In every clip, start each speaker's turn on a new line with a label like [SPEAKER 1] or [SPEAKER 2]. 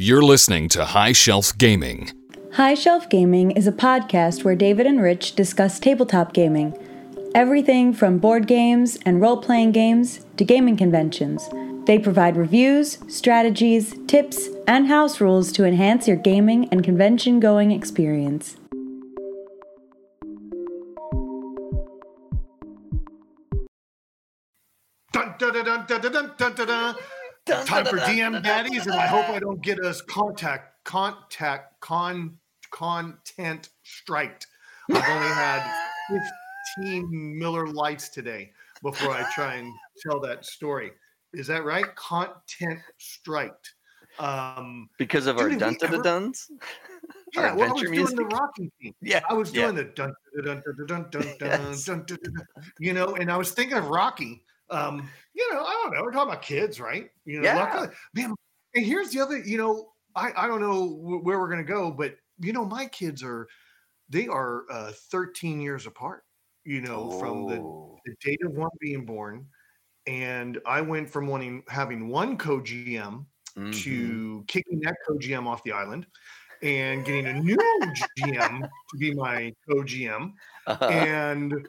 [SPEAKER 1] You're listening to High Shelf Gaming.
[SPEAKER 2] High Shelf Gaming is a podcast where David and Rich discuss tabletop gaming. Everything from board games and role playing games to gaming conventions. They provide reviews, strategies, tips, and house rules to enhance your gaming and convention going experience.
[SPEAKER 3] Dun, dun, dun, dun. Time for DM daddies, and I hope I don't get us contact, contact, con, content striked. I've only had 15 Miller Lites today before I try and tell that story. Is that right? Content striked. Um,
[SPEAKER 4] because of our
[SPEAKER 3] Dude, we
[SPEAKER 4] dun
[SPEAKER 3] ever-
[SPEAKER 4] duns.
[SPEAKER 3] yeah,
[SPEAKER 4] Our
[SPEAKER 3] well, I was
[SPEAKER 4] adventure
[SPEAKER 3] doing the
[SPEAKER 4] music.
[SPEAKER 3] Rocky theme.
[SPEAKER 4] Yeah,
[SPEAKER 3] I was
[SPEAKER 4] yeah.
[SPEAKER 3] doing the dun dun dun dun dun dun dun,
[SPEAKER 4] Yes.
[SPEAKER 3] dun, dun, dun, dun, you know, and I was thinking of Rocky. Um, you know, I don't know. We're talking about kids, right? You know,
[SPEAKER 4] Yeah.
[SPEAKER 3] luckily, man. And here's the other. You know, I I don't know where we're gonna go, but you know, my kids are they are uh, 13 years apart. You know, from the
[SPEAKER 4] Oh.
[SPEAKER 3] the date of one being born, and I went from wanting having one co-GM
[SPEAKER 4] Mhm.
[SPEAKER 3] to kicking that co-GM off the island and getting a new GM to be my co-GM
[SPEAKER 4] Uh,
[SPEAKER 3] and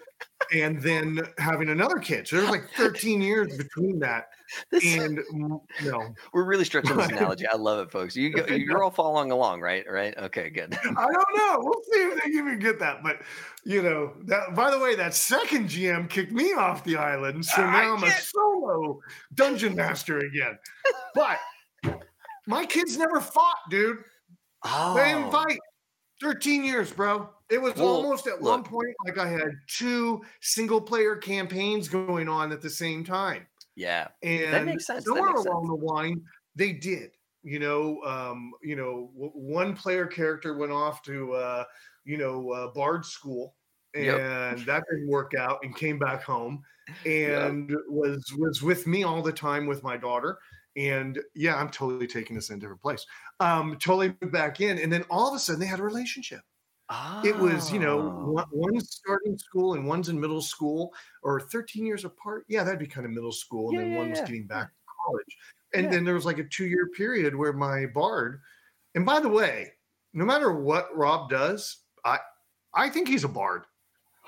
[SPEAKER 3] and then having another kid. So there's like 13 years between that.
[SPEAKER 4] this-
[SPEAKER 3] And mm, you know,
[SPEAKER 4] we're really stretching this analogy. I love it, folks. You go, you're all following along, right? Right? Okay, good.
[SPEAKER 3] I don't know. We'll see if they even get that. But you know, that by the way, that second GM kicked me off the island. So now I'm a solo dungeon master again. But my kids never fought, dude.
[SPEAKER 4] Oh,
[SPEAKER 3] They didn't fight. 13 years, bro. It was
[SPEAKER 4] Well,
[SPEAKER 3] almost at one point like I had two single player campaigns going on at the same time.
[SPEAKER 4] yeah.
[SPEAKER 3] And that
[SPEAKER 4] makes sense, that
[SPEAKER 3] somewhere
[SPEAKER 4] makes
[SPEAKER 3] along the line, they did. You know, um, you know, w- one player character went off to uh, you know, uh, Bard school and
[SPEAKER 4] Yep.
[SPEAKER 3] that didn't work out and came back home and was was with me all the time with my daughter. And yeah, I'm totally taking this in a different place. Um, totally back in, and then all of a sudden they had a relationship. It was, you know,
[SPEAKER 4] Oh.
[SPEAKER 3] one, one's starting school and one's in middle school, or 13 years apart. Yeah, that'd be kind of middle school, and
[SPEAKER 4] Yeah,
[SPEAKER 3] then
[SPEAKER 4] yeah,
[SPEAKER 3] one was
[SPEAKER 4] yeah.
[SPEAKER 3] getting back to college. And then there was like a two-year period where my bard. And by the way, no matter what Rob does, I I think he's a bard.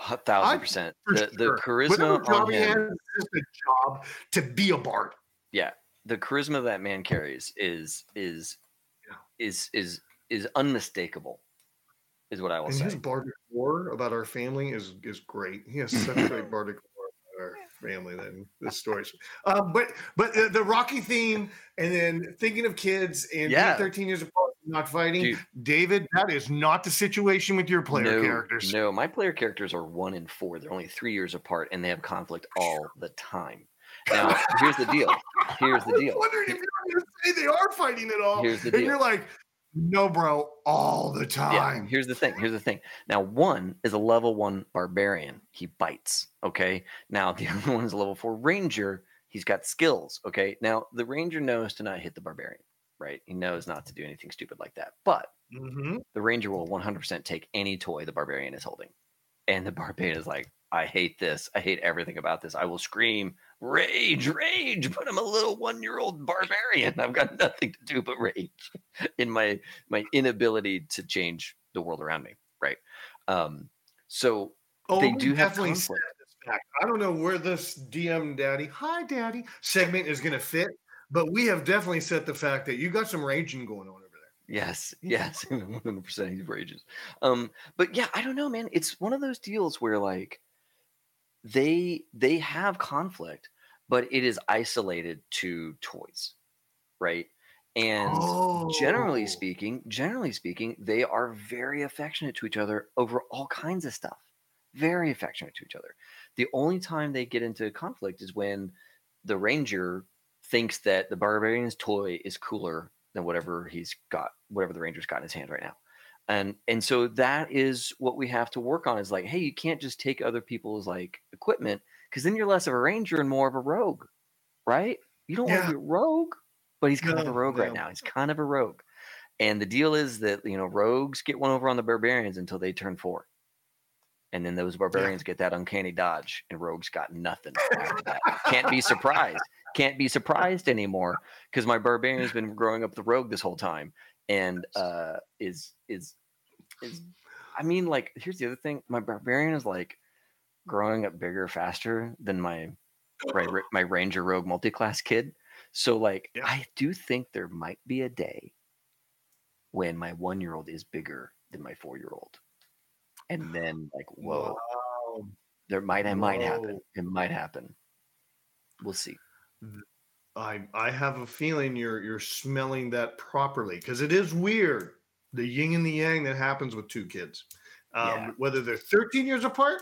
[SPEAKER 4] A thousand percent.
[SPEAKER 3] for
[SPEAKER 4] The, the charisma
[SPEAKER 3] Whatever
[SPEAKER 4] on him,
[SPEAKER 3] has is a job to be a bard.
[SPEAKER 4] yeah, the charisma that man carries is is
[SPEAKER 3] Yeah.
[SPEAKER 4] is is is unmistakable. Is what I will
[SPEAKER 3] And
[SPEAKER 4] say.
[SPEAKER 3] his bardic lore about our family is is great. He has such great bardic lore about our family. Then the stories, um, but but the, the Rocky theme, and then thinking of kids and
[SPEAKER 4] Yeah.
[SPEAKER 3] 13 years apart, not fighting.
[SPEAKER 4] Dude.
[SPEAKER 3] David, that is not the situation with your player
[SPEAKER 4] no,
[SPEAKER 3] characters.
[SPEAKER 4] No, my player characters are one and four. They're only three years apart, and they have conflict all the time. Now, here's the deal. Here's the deal.
[SPEAKER 3] I was wondering if you were going to say they are fighting at all.
[SPEAKER 4] Here's the deal.
[SPEAKER 3] and you're like, no, bro, all the
[SPEAKER 4] Yeah,
[SPEAKER 3] time.
[SPEAKER 4] here's the thing. Here's the thing. Now, one is a level one barbarian. He bites. Okay. Now, the other one is a level four ranger. He's got skills. Okay. Now, the ranger knows to not hit the barbarian, right? He knows not to do anything stupid like that. But
[SPEAKER 3] hmm
[SPEAKER 4] the ranger will 100% take any toy the barbarian is holding. And the barbarian is like, I hate this. I hate everything about this. I will scream, rage, rage, but I'm a little one year old barbarian. I've got nothing to do but rage in my my inability to change the world around me. Right. Um, so
[SPEAKER 3] Oh,
[SPEAKER 4] They do have conflict.
[SPEAKER 3] I don't know where this DM daddy, hi daddy segment is going to fit, but we have definitely set the fact that you got some raging going on over there.
[SPEAKER 4] Yes, yes, one hundred percent. He rages. Um, but yeah, I don't know, man. It's one of those deals where like they they have conflict, but it is isolated to toys, right? And generally
[SPEAKER 3] Oh.
[SPEAKER 4] speaking, generally speaking, they are very affectionate to each other over all kinds of stuff. Very affectionate to each other. The only time they get into conflict is when the ranger thinks that the barbarian's toy is cooler than whatever he's got, whatever the ranger's got in his hand right now. And and so that is what we have to work on is like, hey, you can't just take other people's like equipment because then you're less of a ranger and more of a rogue, right? You don't want to be a rogue, but he's kind of a
[SPEAKER 3] No,
[SPEAKER 4] rogue right now. He's kind of a rogue. And the deal is that you know rogues get one over on the barbarians until they turn four, and then those barbarians get that uncanny dodge, and rogues got nothing after that. Can't be surprised. can't be surprised anymore because my barbarian's been growing up the rogue this whole time and uh is is is I mean like here's the other thing my barbarian is like growing up bigger faster than my my, my ranger rogue multi-class kid. So like
[SPEAKER 3] Yeah.
[SPEAKER 4] I do think there might be a day when my one year old is bigger than my four year old and then like whoa
[SPEAKER 3] Wow.
[SPEAKER 4] there might it might happen. It might happen. We'll see.
[SPEAKER 3] I I have a feeling you're you're smelling that properly because it is weird the yin and the yang that happens with two kids, um,
[SPEAKER 4] Yeah.
[SPEAKER 3] whether they're 13 years apart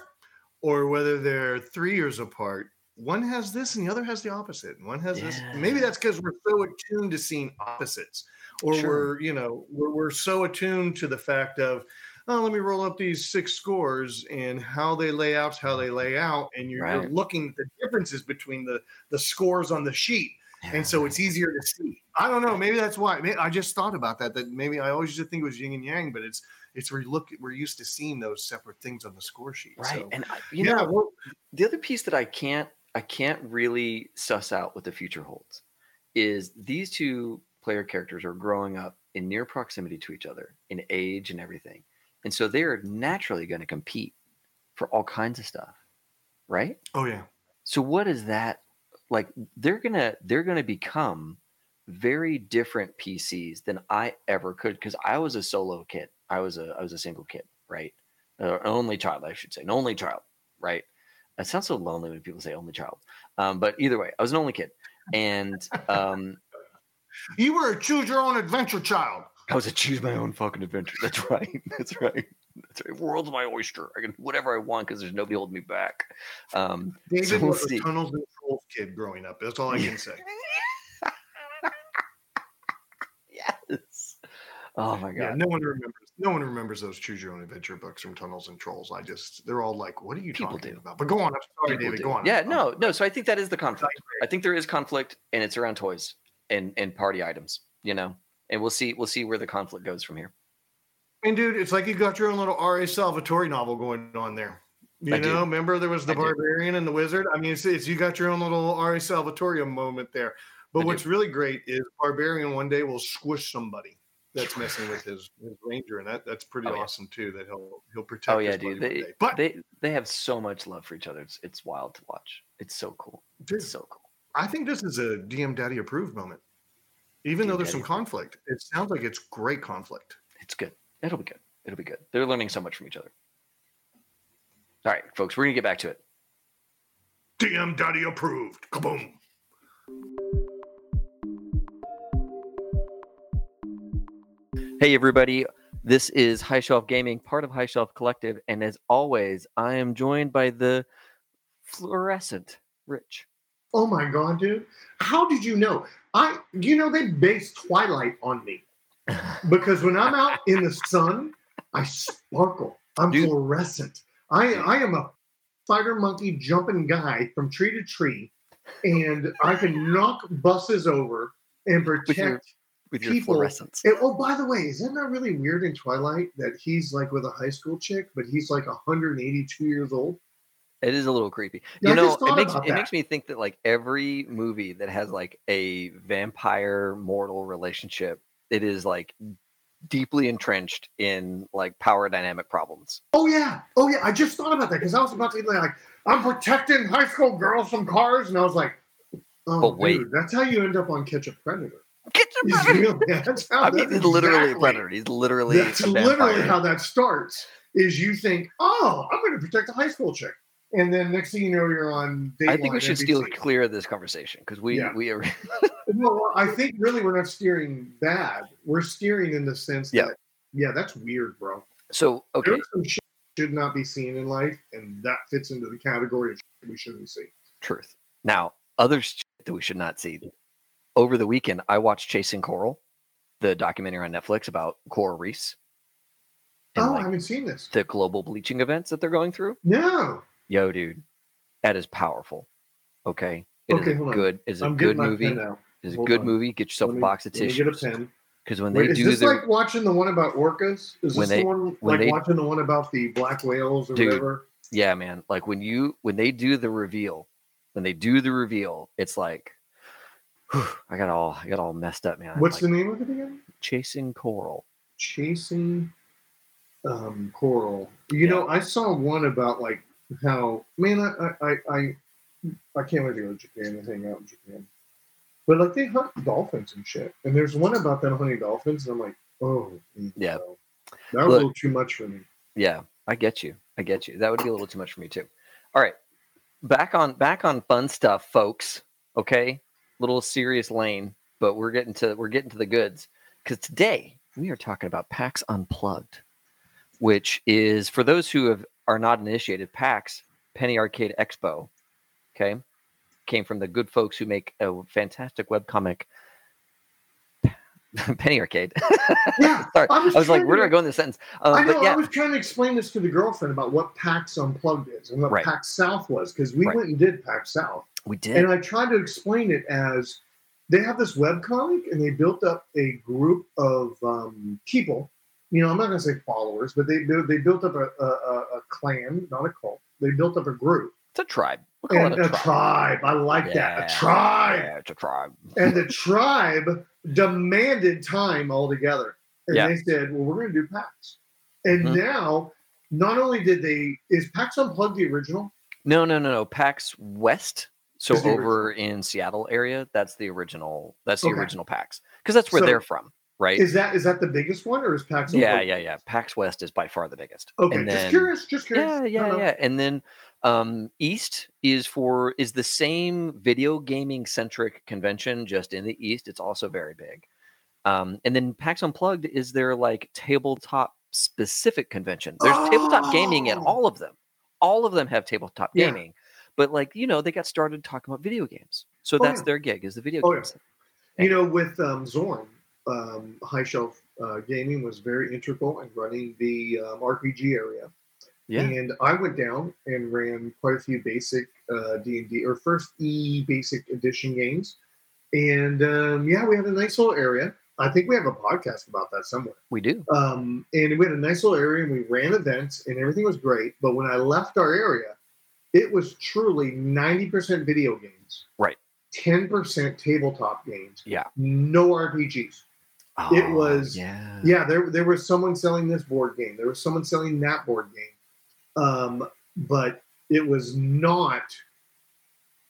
[SPEAKER 3] or whether they're three years apart. One has this and the other has the opposite. And one has this. Maybe that's because we're so attuned to seeing opposites, or
[SPEAKER 4] Sure.
[SPEAKER 3] we're you know we're, we're so attuned to the fact of. Oh, let me roll up these six scores and how they lay out's how they lay out, and you're, you're looking at the differences between the the scores on the sheet and so it's easier to see. I don't know. Maybe that's why. I just thought about that. That maybe I always used to think it was yin and yang, but it's it's we look we're used to seeing those separate things on the score sheet.
[SPEAKER 4] right
[SPEAKER 3] So,
[SPEAKER 4] and I, you
[SPEAKER 3] yeah,
[SPEAKER 4] know
[SPEAKER 3] well,
[SPEAKER 4] the other piece that i can't i can't really suss out what the future holds is these two player characters are growing up in near proximity to each other in age and everything and so they're naturally going to compete for all kinds of stuff right
[SPEAKER 3] oh yeah,
[SPEAKER 4] so what is that like they're gonna they're gonna become very different pcs than i ever could because i was a solo kid. I was a i was a single kid right? Uh, an only child i should say an only child right? It sounds so lonely when people say only child. Um, but either way i was an only kid. And um,
[SPEAKER 3] you were a choose your own adventure child.
[SPEAKER 4] i was a choose my own fucking adventure. That's right. That's right right world's my oyster i can whatever i want because there's nobody holding me back um,
[SPEAKER 3] David
[SPEAKER 4] So we'll
[SPEAKER 3] was
[SPEAKER 4] see.
[SPEAKER 3] a tunnels and trolls kid growing up. That's all I can say.
[SPEAKER 4] yes oh my god
[SPEAKER 3] yeah, no one remembers. No one remembers those choose your own adventure books from Tunnels and Trolls. I just they're all like, what are you
[SPEAKER 4] People
[SPEAKER 3] talking
[SPEAKER 4] do.
[SPEAKER 3] about? But go on. I'm sorry,
[SPEAKER 4] People
[SPEAKER 3] David.
[SPEAKER 4] do.
[SPEAKER 3] Go on.
[SPEAKER 4] Yeah,
[SPEAKER 3] I'm-
[SPEAKER 4] no, no. So I think that is the conflict. I think there is conflict, and it's around toys and and party items. You know, and we'll see we'll see where the conflict goes from here.
[SPEAKER 3] And dude, it's like you got your own little R.A. Salvatore novel going on there. You
[SPEAKER 4] I do.
[SPEAKER 3] know, remember there was the
[SPEAKER 4] I do.
[SPEAKER 3] barbarian and the wizard. I mean, it's, it's you got your own little R.A. Salvatore moment there. But
[SPEAKER 4] I do.
[SPEAKER 3] what's really great is barbarian one day will squish somebody that's messing with his, his ranger, and that that's pretty
[SPEAKER 4] Oh, yeah.
[SPEAKER 3] awesome too. That he'll he'll oh, protect.
[SPEAKER 4] Oh yeah,
[SPEAKER 3] his
[SPEAKER 4] dude. They.
[SPEAKER 3] But
[SPEAKER 4] they they have so much love for each other. It's it's wild to watch. It's so cool.
[SPEAKER 3] dude,
[SPEAKER 4] It's so cool.
[SPEAKER 3] I think this is a DM Daddy approved moment. Even though there's
[SPEAKER 4] Daddy
[SPEAKER 3] some conflict, it sounds like it's great conflict.
[SPEAKER 4] It's good. It'll be good. It'll be good. They're learning so much from each other. All right, folks, we're gonna get back to it.
[SPEAKER 3] DM Daddy approved. Kaboom.
[SPEAKER 4] Hey, everybody. This is High Shelf Gaming, part of High Shelf Collective. And as always, I am joined by the fluorescent Rich.
[SPEAKER 3] Oh my god, dude! How did you know? I, you know, they based Twilight on me because when I'm out in the sun, I sparkle. I'm
[SPEAKER 4] Dude.
[SPEAKER 3] fluorescent. I, I am a spider monkey jumping guy from tree to tree, and I can knock buses over and protect.
[SPEAKER 4] your- With your
[SPEAKER 3] People-
[SPEAKER 4] fluorescence.
[SPEAKER 3] And, oh, by the way, isn't that really weird in Twilight that he's like with a high school chick, but he's like 182 years old?
[SPEAKER 4] It is a little creepy.
[SPEAKER 3] Yeah,
[SPEAKER 4] you know, it makes it
[SPEAKER 3] that.
[SPEAKER 4] makes me think that like every movie that has like a vampire mortal relationship, it is like deeply entrenched in like power dynamic problems.
[SPEAKER 3] Oh yeah, oh yeah. I just thought about that because I was about to be like, I'm protecting high school girls from cars, and I was like, oh,
[SPEAKER 4] But wait.
[SPEAKER 3] dude, that's how you end up on Catch a Predator.
[SPEAKER 4] Get
[SPEAKER 3] You
[SPEAKER 4] your
[SPEAKER 3] feel- that's how
[SPEAKER 4] I mean, he's literally a predator. He's literally
[SPEAKER 3] That's
[SPEAKER 4] a
[SPEAKER 3] literally how that starts. Is you think, oh, I'm going to protect a high school chick, and then next thing you know, you're on.
[SPEAKER 4] I think we
[SPEAKER 3] Dateline
[SPEAKER 4] should steer clear of this conversation because we
[SPEAKER 3] Yeah.
[SPEAKER 4] we are
[SPEAKER 3] No, I think really we're not steering bad. We're steering in the sense
[SPEAKER 4] Yeah.
[SPEAKER 3] that, yeah, that's weird, bro.
[SPEAKER 4] so okay.
[SPEAKER 3] Some shit should not be seen in life, and that fits into the category of shit we shouldn't see.
[SPEAKER 4] Truth. Now, other shit that we should not see. Over the weekend, I watched Chasing Coral, the documentary on Netflix about coral reefs
[SPEAKER 3] oh, I haven't seen this.
[SPEAKER 4] the global bleaching events that they're going through.
[SPEAKER 3] No.
[SPEAKER 4] Yo, dude, that is powerful. Okay, it is
[SPEAKER 3] Okay,
[SPEAKER 4] a
[SPEAKER 3] hold on.
[SPEAKER 4] good. Is a good movie. It's a
[SPEAKER 3] Hold
[SPEAKER 4] good
[SPEAKER 3] on.
[SPEAKER 4] movie. Get yourself
[SPEAKER 3] Let
[SPEAKER 4] a box of
[SPEAKER 3] get a
[SPEAKER 4] tissues
[SPEAKER 3] pen.
[SPEAKER 4] because when they
[SPEAKER 3] Wait, is
[SPEAKER 4] do
[SPEAKER 3] this
[SPEAKER 4] their
[SPEAKER 3] like watching the one about orcas? Is this
[SPEAKER 4] they-
[SPEAKER 3] the one like
[SPEAKER 4] they-
[SPEAKER 3] watching the one about the black whales or
[SPEAKER 4] Dude.
[SPEAKER 3] whatever?
[SPEAKER 4] yeah, man, like when you when they do the reveal, when they do the reveal, it's like Whew, I got all I got all messed up, man.
[SPEAKER 3] What's
[SPEAKER 4] like,
[SPEAKER 3] the name of it again?
[SPEAKER 4] chasing coral?
[SPEAKER 3] Chasing um, Coral. You know, I saw one about like how man, I I I I, I can't wait to go to Japan and hang out in Japan. But like they hunt dolphins and shit, and there's one about them hunting dolphins, and I'm like, oh,
[SPEAKER 4] Yeah.
[SPEAKER 3] no. that was a little too much for me.
[SPEAKER 4] Yeah, I get you. I get you. That would be a little too much for me too. All right, back on back on fun stuff, folks. Okay, little serious lane, but we're getting to we're getting to the goods because today we are talking about PAX Unplugged, which is for those who have are not initiated. PAX Penny Arcade Expo. Okay, came from the good folks who make a fantastic webcomic. Penny Arcade.
[SPEAKER 3] Yeah,
[SPEAKER 4] Sorry,
[SPEAKER 3] I
[SPEAKER 4] I
[SPEAKER 3] was
[SPEAKER 4] was, like,
[SPEAKER 3] trying
[SPEAKER 4] where do I go in this sentence? Uh,
[SPEAKER 3] I know.
[SPEAKER 4] but yeah,
[SPEAKER 3] I was trying to explain this to the girlfriend about what PAX Unplugged is and what
[SPEAKER 4] Right.
[SPEAKER 3] PAX South was because we
[SPEAKER 4] Right.
[SPEAKER 3] went and did PAX South.
[SPEAKER 4] we did.
[SPEAKER 3] And I tried to explain it as they have this webcomic and they built up a group of um, people. You know, I'm not going to say followers, but they they built up a, a, a clan, not a cult. They built up a group
[SPEAKER 4] It's a tribe. We'll
[SPEAKER 3] and a
[SPEAKER 4] a tribe.
[SPEAKER 3] tribe. I like that. A tribe.
[SPEAKER 4] Yeah, it's a tribe.
[SPEAKER 3] And the tribe demanded time altogether. And
[SPEAKER 4] Yeah.
[SPEAKER 3] they said, well, we're going to do PAX. And
[SPEAKER 4] Mhm.
[SPEAKER 3] now, not only did they, is PAX Unplugged the original?
[SPEAKER 4] No, no, no, no. PAX West. So over in Seattle area, that's the original. That's the
[SPEAKER 3] Okay.
[SPEAKER 4] original PAX because that's where
[SPEAKER 3] So,
[SPEAKER 4] they're from, right?
[SPEAKER 3] Is that is that the biggest one or is PAX
[SPEAKER 4] yeah, yeah, yeah. PAX West is by far the biggest.
[SPEAKER 3] Okay,
[SPEAKER 4] and
[SPEAKER 3] just curious, just curious.
[SPEAKER 4] Yeah, yeah,
[SPEAKER 3] no.
[SPEAKER 4] yeah. And then um, East is for is the same video gaming centric convention, just in the East. It's also very big. Um, and then PAX Unplugged is their like tabletop specific convention. There's tabletop gaming in
[SPEAKER 3] Oh.
[SPEAKER 4] all of them. All of them have tabletop
[SPEAKER 3] Yeah.
[SPEAKER 4] gaming. But like, you know, they got started talking about video games. So
[SPEAKER 3] Oh,
[SPEAKER 4] that's
[SPEAKER 3] yeah.
[SPEAKER 4] their gig is the video
[SPEAKER 3] Oh, yeah.
[SPEAKER 4] games.
[SPEAKER 3] You know, with um, Zorn, um, High Shelf uh, Gaming was very integral in running the um, RPG area.
[SPEAKER 4] Yeah.
[SPEAKER 3] And I went down and ran quite a few basic uh, D&D or first E basic edition games. And um, yeah, we had a nice little area. I think we have a podcast about that somewhere.
[SPEAKER 4] We do.
[SPEAKER 3] Um, and we had a nice little area and we ran events and everything was great. But when I left our area, it was truly 90% video games.
[SPEAKER 4] Right.
[SPEAKER 3] 10% tabletop games.
[SPEAKER 4] Yeah.
[SPEAKER 3] No RPGs. It
[SPEAKER 4] Oh,
[SPEAKER 3] was-
[SPEAKER 4] yeah.
[SPEAKER 3] Yeah, there, there was someone selling this board game. There was someone selling that board game. Um, but it was not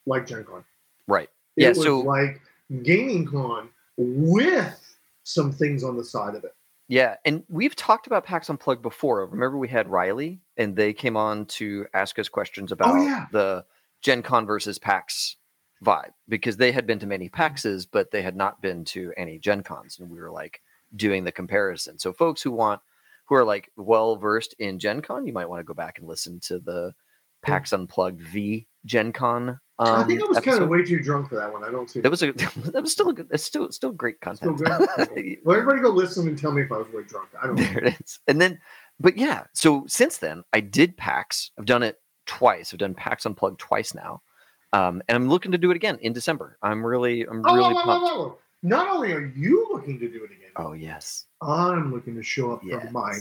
[SPEAKER 3] like Gen Con.
[SPEAKER 4] Right.
[SPEAKER 3] It
[SPEAKER 4] Yeah,
[SPEAKER 3] was
[SPEAKER 4] so-
[SPEAKER 3] like Gaming Con with some things on the side of it.
[SPEAKER 4] Yeah, and we've talked about PAX Unplugged before. Remember, we had Riley, and they came on to ask us questions about
[SPEAKER 3] Oh, yeah.
[SPEAKER 4] the Gen Con versus PAX vibe because they had been to many PAXs, but they had not been to any Gen Cons, and we were like doing the comparison. So, folks who want, who are like well versed in Gen Con, you might want to go back and listen to the PAX Unplugged v Gen Con. Um,
[SPEAKER 3] I think I was kind of way too drunk for that one. I don't see
[SPEAKER 4] That was a that was still a good. It's still still great
[SPEAKER 3] Still
[SPEAKER 4] content.
[SPEAKER 3] good? Well, everybody go listen and tell me if I was way drunk. I don't know.
[SPEAKER 4] there it is. And then, but yeah, so since then, I did PAX. I've done it twice. I've done PAX Unplugged twice now. Um, and I'm looking to do it again in December. I'm really, I'm
[SPEAKER 3] Oh,
[SPEAKER 4] really
[SPEAKER 3] whoa, whoa,
[SPEAKER 4] pumped.
[SPEAKER 3] whoa, whoa. Not only are you looking to do it again,
[SPEAKER 4] Oh, yes.
[SPEAKER 3] I'm looking to show up for my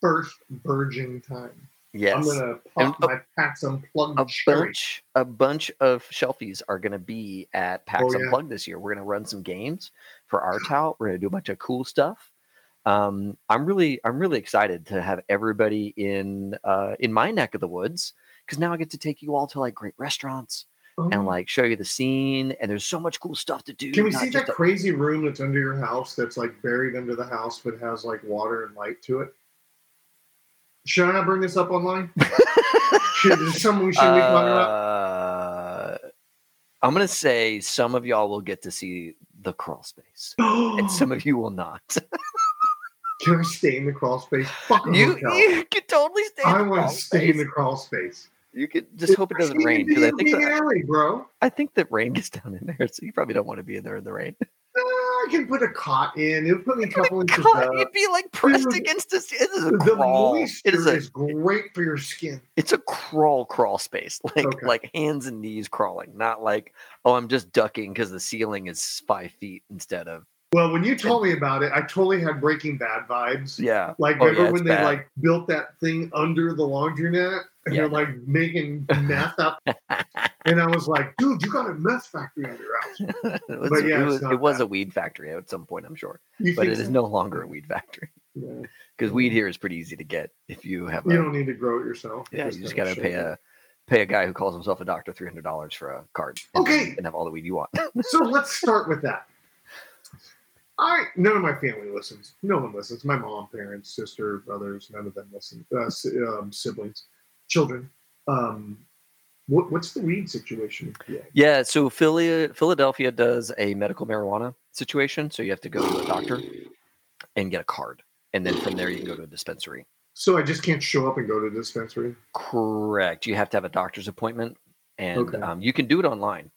[SPEAKER 3] first virgin time.
[SPEAKER 4] Yes.
[SPEAKER 3] I'm gonna
[SPEAKER 4] And
[SPEAKER 3] pop my PAX Unplugged
[SPEAKER 4] a
[SPEAKER 3] cherry.
[SPEAKER 4] bunch, a bunch of shelfies are going to be at PAX
[SPEAKER 3] Oh, yeah.
[SPEAKER 4] Unplugged this year. We're going to run some games for our tout. We're going to do a bunch of cool stuff. Um, I'm really, I'm really excited to have everybody in, uh, in my neck of the woods because now I get to take you all to like great restaurants
[SPEAKER 3] Oh.
[SPEAKER 4] and like show you the scene. And there's so much cool stuff to do.
[SPEAKER 3] Can we see that
[SPEAKER 4] a-
[SPEAKER 3] crazy room that's under your house that's like buried under the house but has like water and light to it? Should I not bring this up online? Should, is something we should be talking about?
[SPEAKER 4] I'm gonna say some of y'all will get to see the crawl space, and some of you will not.
[SPEAKER 3] Can I stay in the crawl space? Fuck
[SPEAKER 4] you you could totally stay. in
[SPEAKER 3] I want to stay in the crawl space.
[SPEAKER 4] You could just hope it doesn't rain because I think that,
[SPEAKER 3] alley, bro.
[SPEAKER 4] I think that rain gets down in there, so you probably don't want to be in there in the rain.
[SPEAKER 3] Uh, I can put a cot in. It'll put me a couple inches
[SPEAKER 4] God,
[SPEAKER 3] up.
[SPEAKER 4] you'd be like pressed against this. It is a
[SPEAKER 3] The
[SPEAKER 4] crawl. It is a
[SPEAKER 3] is great for your skin.
[SPEAKER 4] it's a crawl crawl space like
[SPEAKER 3] Okay.
[SPEAKER 4] like hands and knees crawling not like oh i'm just ducking because the ceiling is five feet instead of
[SPEAKER 3] Well, when you told me about it, I totally had Breaking Bad vibes.
[SPEAKER 4] yeah
[SPEAKER 3] Like
[SPEAKER 4] Oh,
[SPEAKER 3] remember
[SPEAKER 4] yeah,
[SPEAKER 3] when they
[SPEAKER 4] bad.
[SPEAKER 3] like built that thing under the laundry net and
[SPEAKER 4] Yeah.
[SPEAKER 3] they're like making meth up. and I was like, dude, you got a meth factory under your house.
[SPEAKER 4] it was,
[SPEAKER 3] But yeah,
[SPEAKER 4] it was, it was a weed factory at some point, I'm sure,
[SPEAKER 3] You
[SPEAKER 4] but it is
[SPEAKER 3] so?
[SPEAKER 4] no longer a weed factory
[SPEAKER 3] Yeah.
[SPEAKER 4] because weed here is pretty easy to get if you have
[SPEAKER 3] You
[SPEAKER 4] a
[SPEAKER 3] don't need to grow it yourself.
[SPEAKER 4] yeah. You
[SPEAKER 3] Just gotta
[SPEAKER 4] pay a pay a guy who calls himself a doctor three hundred dollars for a card. and-
[SPEAKER 3] Okay.
[SPEAKER 4] and have all the weed you want.
[SPEAKER 3] So let's start with that. I none of my family listens. No one listens. My mom, parents, sister, brothers, none of them listen. Uh, um, siblings, children. Um, what, what's the weed situation? Yeah.
[SPEAKER 4] Yeah, so Philly, Philadelphia does a medical marijuana situation. So you have to go to a doctor and get a card. And then from there, you can go to a dispensary.
[SPEAKER 3] So I just can't show up and go to a dispensary.
[SPEAKER 4] Correct. You have to have a doctor's appointment and
[SPEAKER 3] Okay.
[SPEAKER 4] um, you can do it online.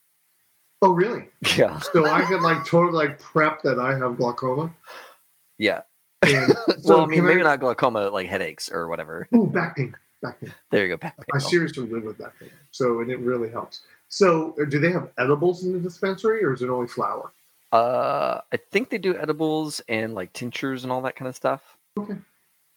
[SPEAKER 3] Oh, really?
[SPEAKER 4] Yeah.
[SPEAKER 3] So I could like totally like prep that I have glaucoma.
[SPEAKER 4] Yeah.
[SPEAKER 3] And
[SPEAKER 4] well, I mean,
[SPEAKER 3] can
[SPEAKER 4] maybe not glaucoma, like headaches or whatever.
[SPEAKER 3] Ooh, back pain. Back pain.
[SPEAKER 4] There you go. Back pain.
[SPEAKER 3] I seriously live with back pain. So and it really helps. So uh, do they have edibles in the dispensary or is it only flour?
[SPEAKER 4] Uh, I think they do edibles and like tinctures and all that kind of stuff.
[SPEAKER 3] Okay.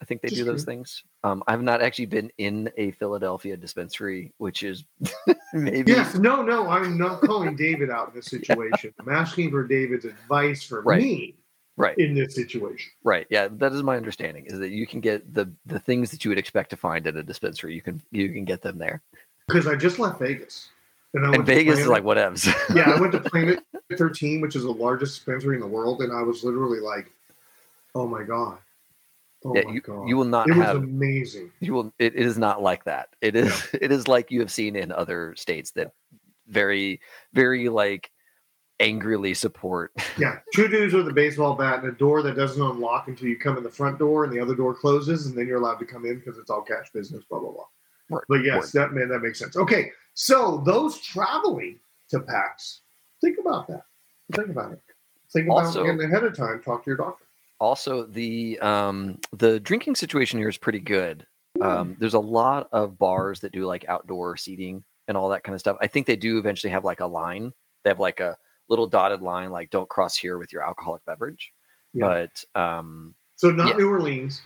[SPEAKER 4] I think they
[SPEAKER 3] Just
[SPEAKER 4] do those
[SPEAKER 3] curious.
[SPEAKER 4] things. Um, I've not actually been in a Philadelphia dispensary, which is maybe
[SPEAKER 3] Yes, no, no, I'm not calling David out in this situation. I'm asking for David's advice for
[SPEAKER 4] Right.
[SPEAKER 3] me
[SPEAKER 4] right.
[SPEAKER 3] in this situation.
[SPEAKER 4] Right. Yeah, that is my understanding. Is that you can get the the things that you would expect to find at a dispensary. You can you can get them there.
[SPEAKER 3] Because I just left Vegas. And, I
[SPEAKER 4] And Vegas is
[SPEAKER 3] Planet-
[SPEAKER 4] like whatevs.
[SPEAKER 3] yeah, I went to Planet 13, which is the largest dispensary in the world, and I was literally like, oh my God. Oh
[SPEAKER 4] yeah,
[SPEAKER 3] my
[SPEAKER 4] you
[SPEAKER 3] God.
[SPEAKER 4] you will not
[SPEAKER 3] it was
[SPEAKER 4] have
[SPEAKER 3] amazing.
[SPEAKER 4] you will it is not like that. It is it is like you have seen in other states that very very like angrily support.
[SPEAKER 3] Yeah, two dudes with a baseball bat and a door that doesn't unlock until you come in the front door, and the other door closes, and then you're allowed to come in because it's all cash business, blah, blah, blah.
[SPEAKER 4] Word,
[SPEAKER 3] But yes,
[SPEAKER 4] word.
[SPEAKER 3] that man, that makes sense. Okay, so those traveling to PAX, think about that. Think about it. Think about
[SPEAKER 4] Also-
[SPEAKER 3] getting ahead of time. Talk to your doctor.
[SPEAKER 4] Also, the um the drinking situation here is pretty good. Um, there's a lot of bars that do like outdoor seating and all that kind of stuff. I think they do eventually have like a line. They have like a little dotted line, like "Don't cross here with your alcoholic beverage."
[SPEAKER 3] Yeah.
[SPEAKER 4] But um,
[SPEAKER 3] So not
[SPEAKER 4] Yeah.
[SPEAKER 3] New Orleans.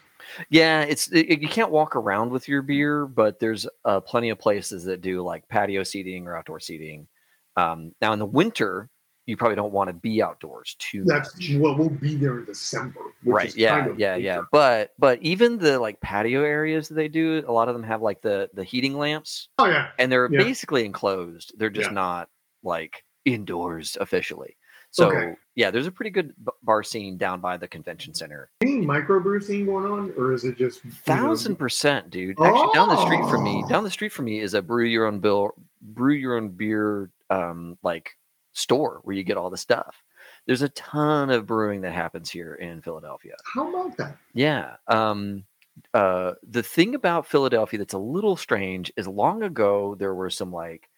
[SPEAKER 4] yeah, it's it, you can't walk around with your beer, but there's uh, plenty of places that do like patio seating or outdoor seating. Um, now in the winter, you probably don't want to be outdoors too
[SPEAKER 3] That's
[SPEAKER 4] much.
[SPEAKER 3] well, we'll be there in December. which
[SPEAKER 4] right
[SPEAKER 3] is
[SPEAKER 4] yeah
[SPEAKER 3] kind of
[SPEAKER 4] yeah yeah but but even the like patio areas that they do a lot of them have like the the heating lamps
[SPEAKER 3] Oh yeah,
[SPEAKER 4] and they're
[SPEAKER 3] Yeah.
[SPEAKER 4] basically enclosed they're just
[SPEAKER 3] Yeah.
[SPEAKER 4] not like indoors officially so
[SPEAKER 3] Okay.
[SPEAKER 4] yeah there's a pretty good bar scene down by the convention center
[SPEAKER 3] any microbrew scene going on, or is it just know,
[SPEAKER 4] thousand percent dude actually down the street from me
[SPEAKER 3] Oh.
[SPEAKER 4] down the street from me is a brew your own bill brew your own beer um like store where you get all the stuff there's a ton of brewing that happens here in philadelphia
[SPEAKER 3] How about that?
[SPEAKER 4] Yeah. Um, uh, the thing about Philadelphia that's a little strange is long ago there were some like,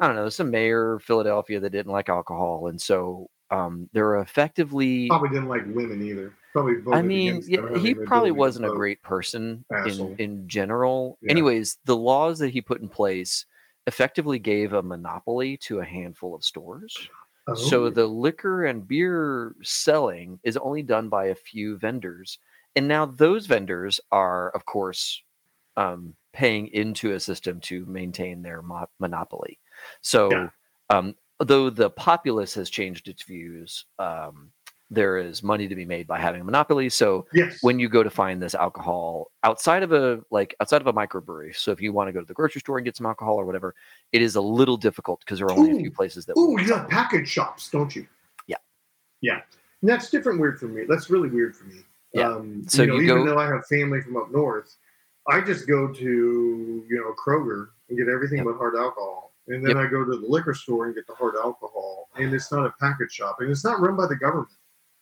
[SPEAKER 4] I don't know, some mayor of Philadelphia that didn't like alcohol. And so um, there were effectively,
[SPEAKER 3] Probably didn't like women either. Probably
[SPEAKER 4] I
[SPEAKER 3] voted
[SPEAKER 4] mean, yeah, he probably wasn't a great person in,
[SPEAKER 3] Asshole.
[SPEAKER 4] in general.
[SPEAKER 3] Yeah.
[SPEAKER 4] Anyways, the laws that he put in place effectively gave a monopoly to a handful of stores. So
[SPEAKER 3] Oh.
[SPEAKER 4] the liquor and beer selling is only done by a few vendors. And now those vendors are, of course, um, paying into a system to maintain their mo- monopoly. So,
[SPEAKER 3] Yeah.
[SPEAKER 4] um, though the populace has changed its views, um, there is money to be made by having a monopoly. So
[SPEAKER 3] yes,
[SPEAKER 4] when you go to find this alcohol outside of a like outside of a microbrewery, so if you want to go to the grocery store and get some alcohol or whatever, it is a little difficult because there are only a few places that.
[SPEAKER 3] Oh, you have package shops, don't you?
[SPEAKER 4] Yeah.
[SPEAKER 3] Yeah. And that's different weird for me. That's really weird for me.
[SPEAKER 4] Yeah.
[SPEAKER 3] Um,
[SPEAKER 4] So
[SPEAKER 3] you know,
[SPEAKER 4] you
[SPEAKER 3] even
[SPEAKER 4] go-
[SPEAKER 3] though I have family from up north, I just go to, you know, Kroger and get everything
[SPEAKER 4] Yep.
[SPEAKER 3] but hard alcohol. And then I go to the liquor store and get the hard alcohol. And it's not a package shop. And it's not run by the government.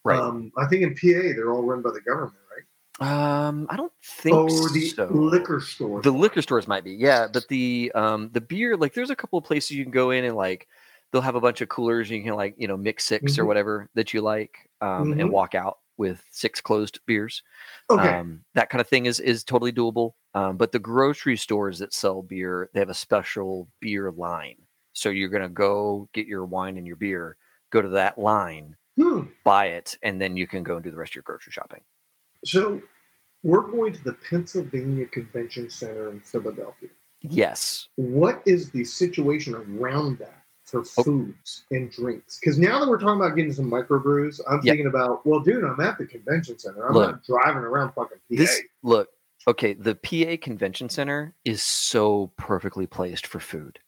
[SPEAKER 4] Right.
[SPEAKER 3] Um, I think in PA, they're all run by the government, right?
[SPEAKER 4] Um, I don't think
[SPEAKER 3] oh, the
[SPEAKER 4] so.
[SPEAKER 3] liquor store.
[SPEAKER 4] The liquor stores might be, yeah, but the um the beer, like there's a couple of places you can go in and like they'll have a bunch of coolers and you can like you know mix 6 or
[SPEAKER 3] Mhm.
[SPEAKER 4] whatever that you like, um,
[SPEAKER 3] Mhm.
[SPEAKER 4] and walk out with six closed beers.
[SPEAKER 3] Okay.
[SPEAKER 4] Um, that kind of thing is is totally doable. Um, but the grocery stores that sell beer, they have a special beer line. So you're gonna go get your wine and your beer, go to that line,
[SPEAKER 3] Hmm.
[SPEAKER 4] buy it, and then you can go and do the rest of your grocery shopping.
[SPEAKER 3] So we're going to the Pennsylvania Convention Center in Philadelphia.
[SPEAKER 4] Yes.
[SPEAKER 3] What is the situation around that for
[SPEAKER 4] Oh.
[SPEAKER 3] foods and drinks? Because now that we're talking about getting some microbrews, I'm
[SPEAKER 4] Yeah.
[SPEAKER 3] thinking about, well, dude, I'm at the convention center. I'm
[SPEAKER 4] Look.
[SPEAKER 3] not driving around fucking PA.
[SPEAKER 4] This look, okay, the PA Convention Center is so perfectly placed for food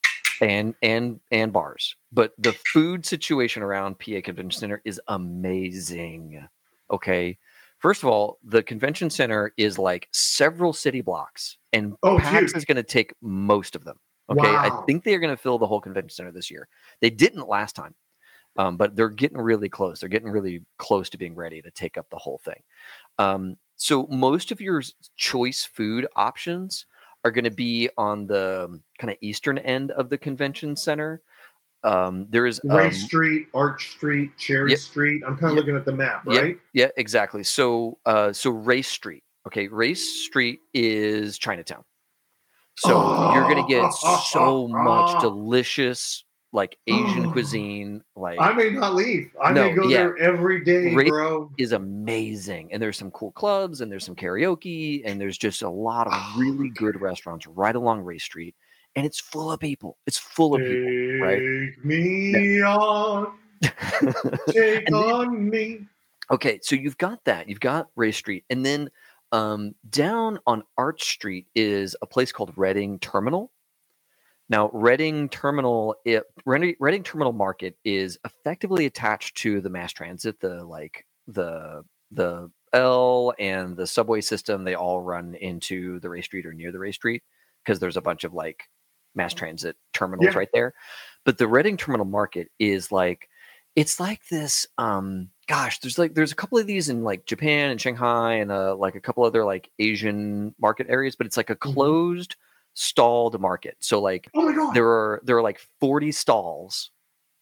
[SPEAKER 4] and and and bars. But the food situation around PA Convention Center is amazing. Okay. First of all, the convention center is like several city blocks, and
[SPEAKER 3] Oh,
[SPEAKER 4] PAX is going to take most of them. Okay, I think they are going to fill the whole convention center this year. They didn't last time, um, but they're getting really close. They're getting really close to being ready to take up the whole thing. Um, so most of your choice food options are going to be on the kind of eastern end of the convention center. Um, there is
[SPEAKER 3] Race
[SPEAKER 4] um,
[SPEAKER 3] Street, Arch Street, Cherry
[SPEAKER 4] Yep.
[SPEAKER 3] Street. I'm kind of
[SPEAKER 4] Yep.
[SPEAKER 3] looking at the map, right?
[SPEAKER 4] yeah, exactly. So uh, so Race Street. Okay, Race Street is Chinatown. So you're going to get so much delicious like Asian mm. cuisine. Like
[SPEAKER 3] I may not leave. I
[SPEAKER 4] No,
[SPEAKER 3] may go
[SPEAKER 4] yeah.
[SPEAKER 3] there every day,
[SPEAKER 4] Ray-
[SPEAKER 3] bro.
[SPEAKER 4] is amazing. And there's some cool clubs and there's some karaoke and there's just a lot of really good restaurants right along Race Street. And it's full of people. It's full of people, right?
[SPEAKER 3] Take me on, take
[SPEAKER 4] then-
[SPEAKER 3] on me.
[SPEAKER 4] okay, so you've got that. You've got Race Street. And then um, down on Arch Street is a place called Reading Terminal. Now, Reading Terminal, it, Reading, Reading Terminal Market is effectively attached to the mass transit, the like the the L and the subway system. They all run into the Race Street or near the Race Street because there's a bunch of like mass transit terminals
[SPEAKER 3] Yeah.
[SPEAKER 4] right there. But the Reading Terminal Market is like it's like this. Um, gosh, there's like there's a couple of these in like Japan and Shanghai and uh, like a couple other like Asian market areas, but it's like a
[SPEAKER 3] Mhm.
[SPEAKER 4] closed stalled market. So like
[SPEAKER 3] Oh my god!
[SPEAKER 4] there are there are like 40 stalls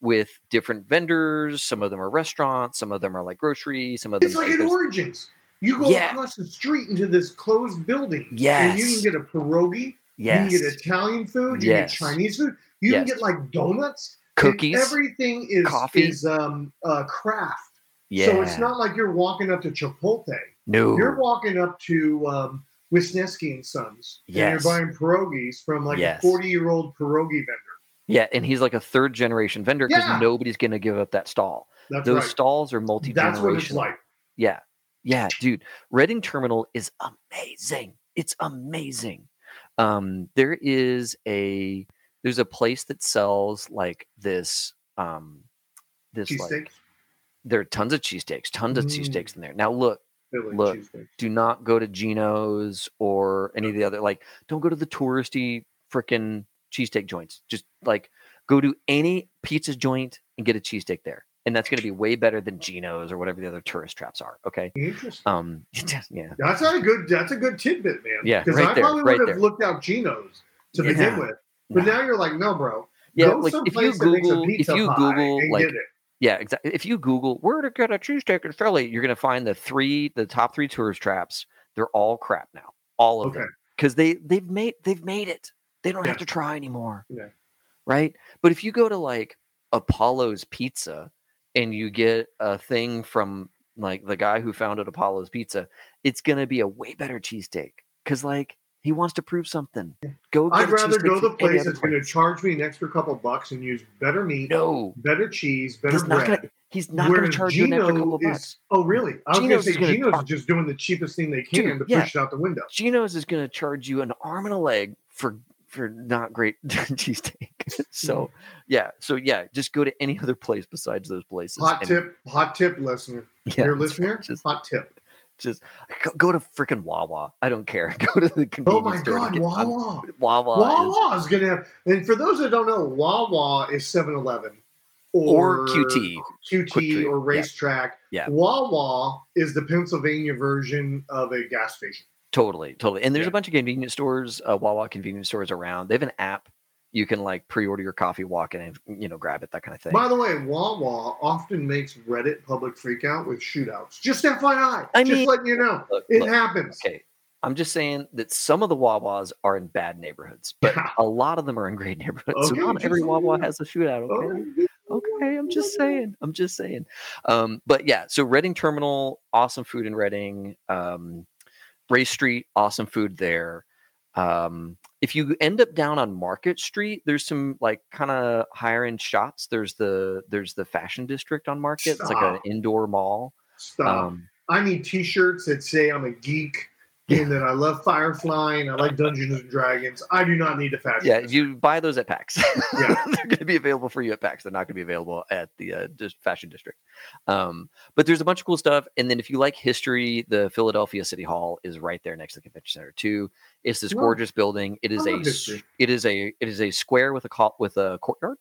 [SPEAKER 4] with different vendors. Some of them are restaurants, some of them are like grocery, some of them
[SPEAKER 3] it's like in
[SPEAKER 4] there's-
[SPEAKER 3] Origins. You go
[SPEAKER 4] Yeah.
[SPEAKER 3] across the street into this closed building. Yes. And you can get a pierogi.
[SPEAKER 4] yes,
[SPEAKER 3] You can get Italian food. You
[SPEAKER 4] Yes.
[SPEAKER 3] get Chinese food. You
[SPEAKER 4] Yes.
[SPEAKER 3] can get like donuts. and
[SPEAKER 4] cookies.
[SPEAKER 3] Everything is
[SPEAKER 4] coffee.
[SPEAKER 3] is um uh craft.
[SPEAKER 4] Yeah.
[SPEAKER 3] So it's not like you're walking up to Chipotle.
[SPEAKER 4] no.
[SPEAKER 3] You're walking up to um, Wisniewski and Sons,
[SPEAKER 4] Yes.
[SPEAKER 3] and you're buying pierogies from like
[SPEAKER 4] Yes.
[SPEAKER 3] a 40 year old pierogi vendor.
[SPEAKER 4] yeah, and he's like a third generation vendor because
[SPEAKER 3] Yeah.
[SPEAKER 4] nobody's going to give up that stall.
[SPEAKER 3] That's
[SPEAKER 4] Those
[SPEAKER 3] right.
[SPEAKER 4] stalls are multi
[SPEAKER 3] That's what it's
[SPEAKER 4] generational.
[SPEAKER 3] like.
[SPEAKER 4] Yeah. Yeah, dude. Reading Terminal is amazing. It's amazing. Um, there is a there's a place that sells like this um this like
[SPEAKER 3] Cheesesteak,
[SPEAKER 4] there are tons of cheesesteaks, tons of
[SPEAKER 3] Mm.
[SPEAKER 4] cheesesteaks in there. Now look,
[SPEAKER 3] Philly
[SPEAKER 4] look, do not go to Geno's or any of the other like don't go to the touristy freaking cheesesteak joints. Just like go to any pizza joint and get a cheesesteak there. And that's going to be way better than Geno's or whatever the other tourist traps are. Okay.
[SPEAKER 3] Interesting.
[SPEAKER 4] Um, yeah.
[SPEAKER 3] That's not a good. That's a good tidbit, man.
[SPEAKER 4] Yeah,
[SPEAKER 3] because
[SPEAKER 4] right
[SPEAKER 3] I
[SPEAKER 4] there,
[SPEAKER 3] probably
[SPEAKER 4] right
[SPEAKER 3] would have
[SPEAKER 4] there.
[SPEAKER 3] looked out Geno's to
[SPEAKER 4] Yeah.
[SPEAKER 3] begin with, but
[SPEAKER 4] Nah.
[SPEAKER 3] now you're like, no, bro.
[SPEAKER 4] Yeah,
[SPEAKER 3] go
[SPEAKER 4] like if you Google, if you Google, like,
[SPEAKER 3] get it.
[SPEAKER 4] Yeah, exactly. If you Google where to get a cheesesteak in Philly, you're gonna find the three, the top three tourist traps. They're all crap now, all of
[SPEAKER 3] Okay.
[SPEAKER 4] them, because they they've made they've made it. They don't have to try anymore,
[SPEAKER 3] Yeah.
[SPEAKER 4] right? But if you go to like Apollo's Pizza and you get a thing from like the guy who founded Apollo's Pizza, it's gonna be a way better cheesesteak because like he wants to prove something. Go.
[SPEAKER 3] I'd rather go the place that's going to charge me an extra couple bucks and use better meat,
[SPEAKER 4] No,
[SPEAKER 3] better cheese, better
[SPEAKER 4] he's not
[SPEAKER 3] bread.
[SPEAKER 4] gonna. He's not gonna
[SPEAKER 3] Whereas
[SPEAKER 4] charge you an extra couple
[SPEAKER 3] is-
[SPEAKER 4] bucks.
[SPEAKER 3] Oh, really? I was going
[SPEAKER 4] Geno's
[SPEAKER 3] to say
[SPEAKER 4] gonna
[SPEAKER 3] Geno's is just doing the cheapest thing they can
[SPEAKER 4] Dude,
[SPEAKER 3] to
[SPEAKER 4] yeah.
[SPEAKER 3] push it out the window.
[SPEAKER 4] Geno's is going to charge you an arm and a leg for for not great cheesesteak. so mm-hmm. yeah, so yeah, just go to any other place besides those places.
[SPEAKER 3] Hot
[SPEAKER 4] and-
[SPEAKER 3] tip, hot tip, listener.
[SPEAKER 4] yeah,
[SPEAKER 3] Your listener,
[SPEAKER 4] Just,
[SPEAKER 3] hot tip.
[SPEAKER 4] Just go, go to freaking Wawa. I don't care. Go to the
[SPEAKER 3] Oh
[SPEAKER 4] convenience
[SPEAKER 3] my
[SPEAKER 4] store. to
[SPEAKER 3] God,
[SPEAKER 4] get- I'm-
[SPEAKER 3] Wawa.
[SPEAKER 4] Wawa, is,
[SPEAKER 3] Wawa is going to have, and for those that don't know, Wawa is 7 Eleven
[SPEAKER 4] or QT.
[SPEAKER 3] QT
[SPEAKER 4] Trip,
[SPEAKER 3] or
[SPEAKER 4] yeah.
[SPEAKER 3] RaceTrac.
[SPEAKER 4] Yeah.
[SPEAKER 3] Wawa is the Pennsylvania version of a gas station.
[SPEAKER 4] Totally, totally. And there's
[SPEAKER 3] Yeah.
[SPEAKER 4] a bunch of convenience stores, uh, Wawa convenience stores around. They have an app. You can like pre-order your coffee, walk in and you know grab it, that kind of thing.
[SPEAKER 3] By the way, Wawa often makes Reddit public freakout with shootouts. Just FYI.
[SPEAKER 4] I
[SPEAKER 3] just
[SPEAKER 4] mean-
[SPEAKER 3] letting you know.
[SPEAKER 4] Look,
[SPEAKER 3] It
[SPEAKER 4] look,
[SPEAKER 3] happens.
[SPEAKER 4] okay, I'm just saying that some of the Wawas are in bad neighborhoods, but
[SPEAKER 3] Yeah.
[SPEAKER 4] a lot of them are in great neighborhoods. so
[SPEAKER 3] Okay,
[SPEAKER 4] not every
[SPEAKER 3] so
[SPEAKER 4] Wawa has a shootout. Okay.
[SPEAKER 3] Oh,
[SPEAKER 4] Okay, I'm just saying. I'm just saying. Um, but yeah, so Reading Terminal, awesome food in Reading. Um, Race Street, awesome food there. Um, if you end up down on Market Street, there's some like kind of higher end shops. There's the there's the fashion district on Market. It's like an indoor mall.
[SPEAKER 3] Stop.
[SPEAKER 4] Um,
[SPEAKER 3] I need T-shirts that say I'm a geek and that I love Firefly and I like Dungeons and Dragons. I do not need a fashion.
[SPEAKER 4] yeah, you buy those at PAX.
[SPEAKER 3] Yeah.
[SPEAKER 4] They're going to be available for you at PAX. They're not going to be available at the uh, fashion district. Um, but there's a bunch of cool stuff. And then if you like history, the Philadelphia City Hall is right there next to the convention center too. It's this gorgeous building. It is a
[SPEAKER 3] history.
[SPEAKER 4] it is a it is a square with a co- with a courtyard.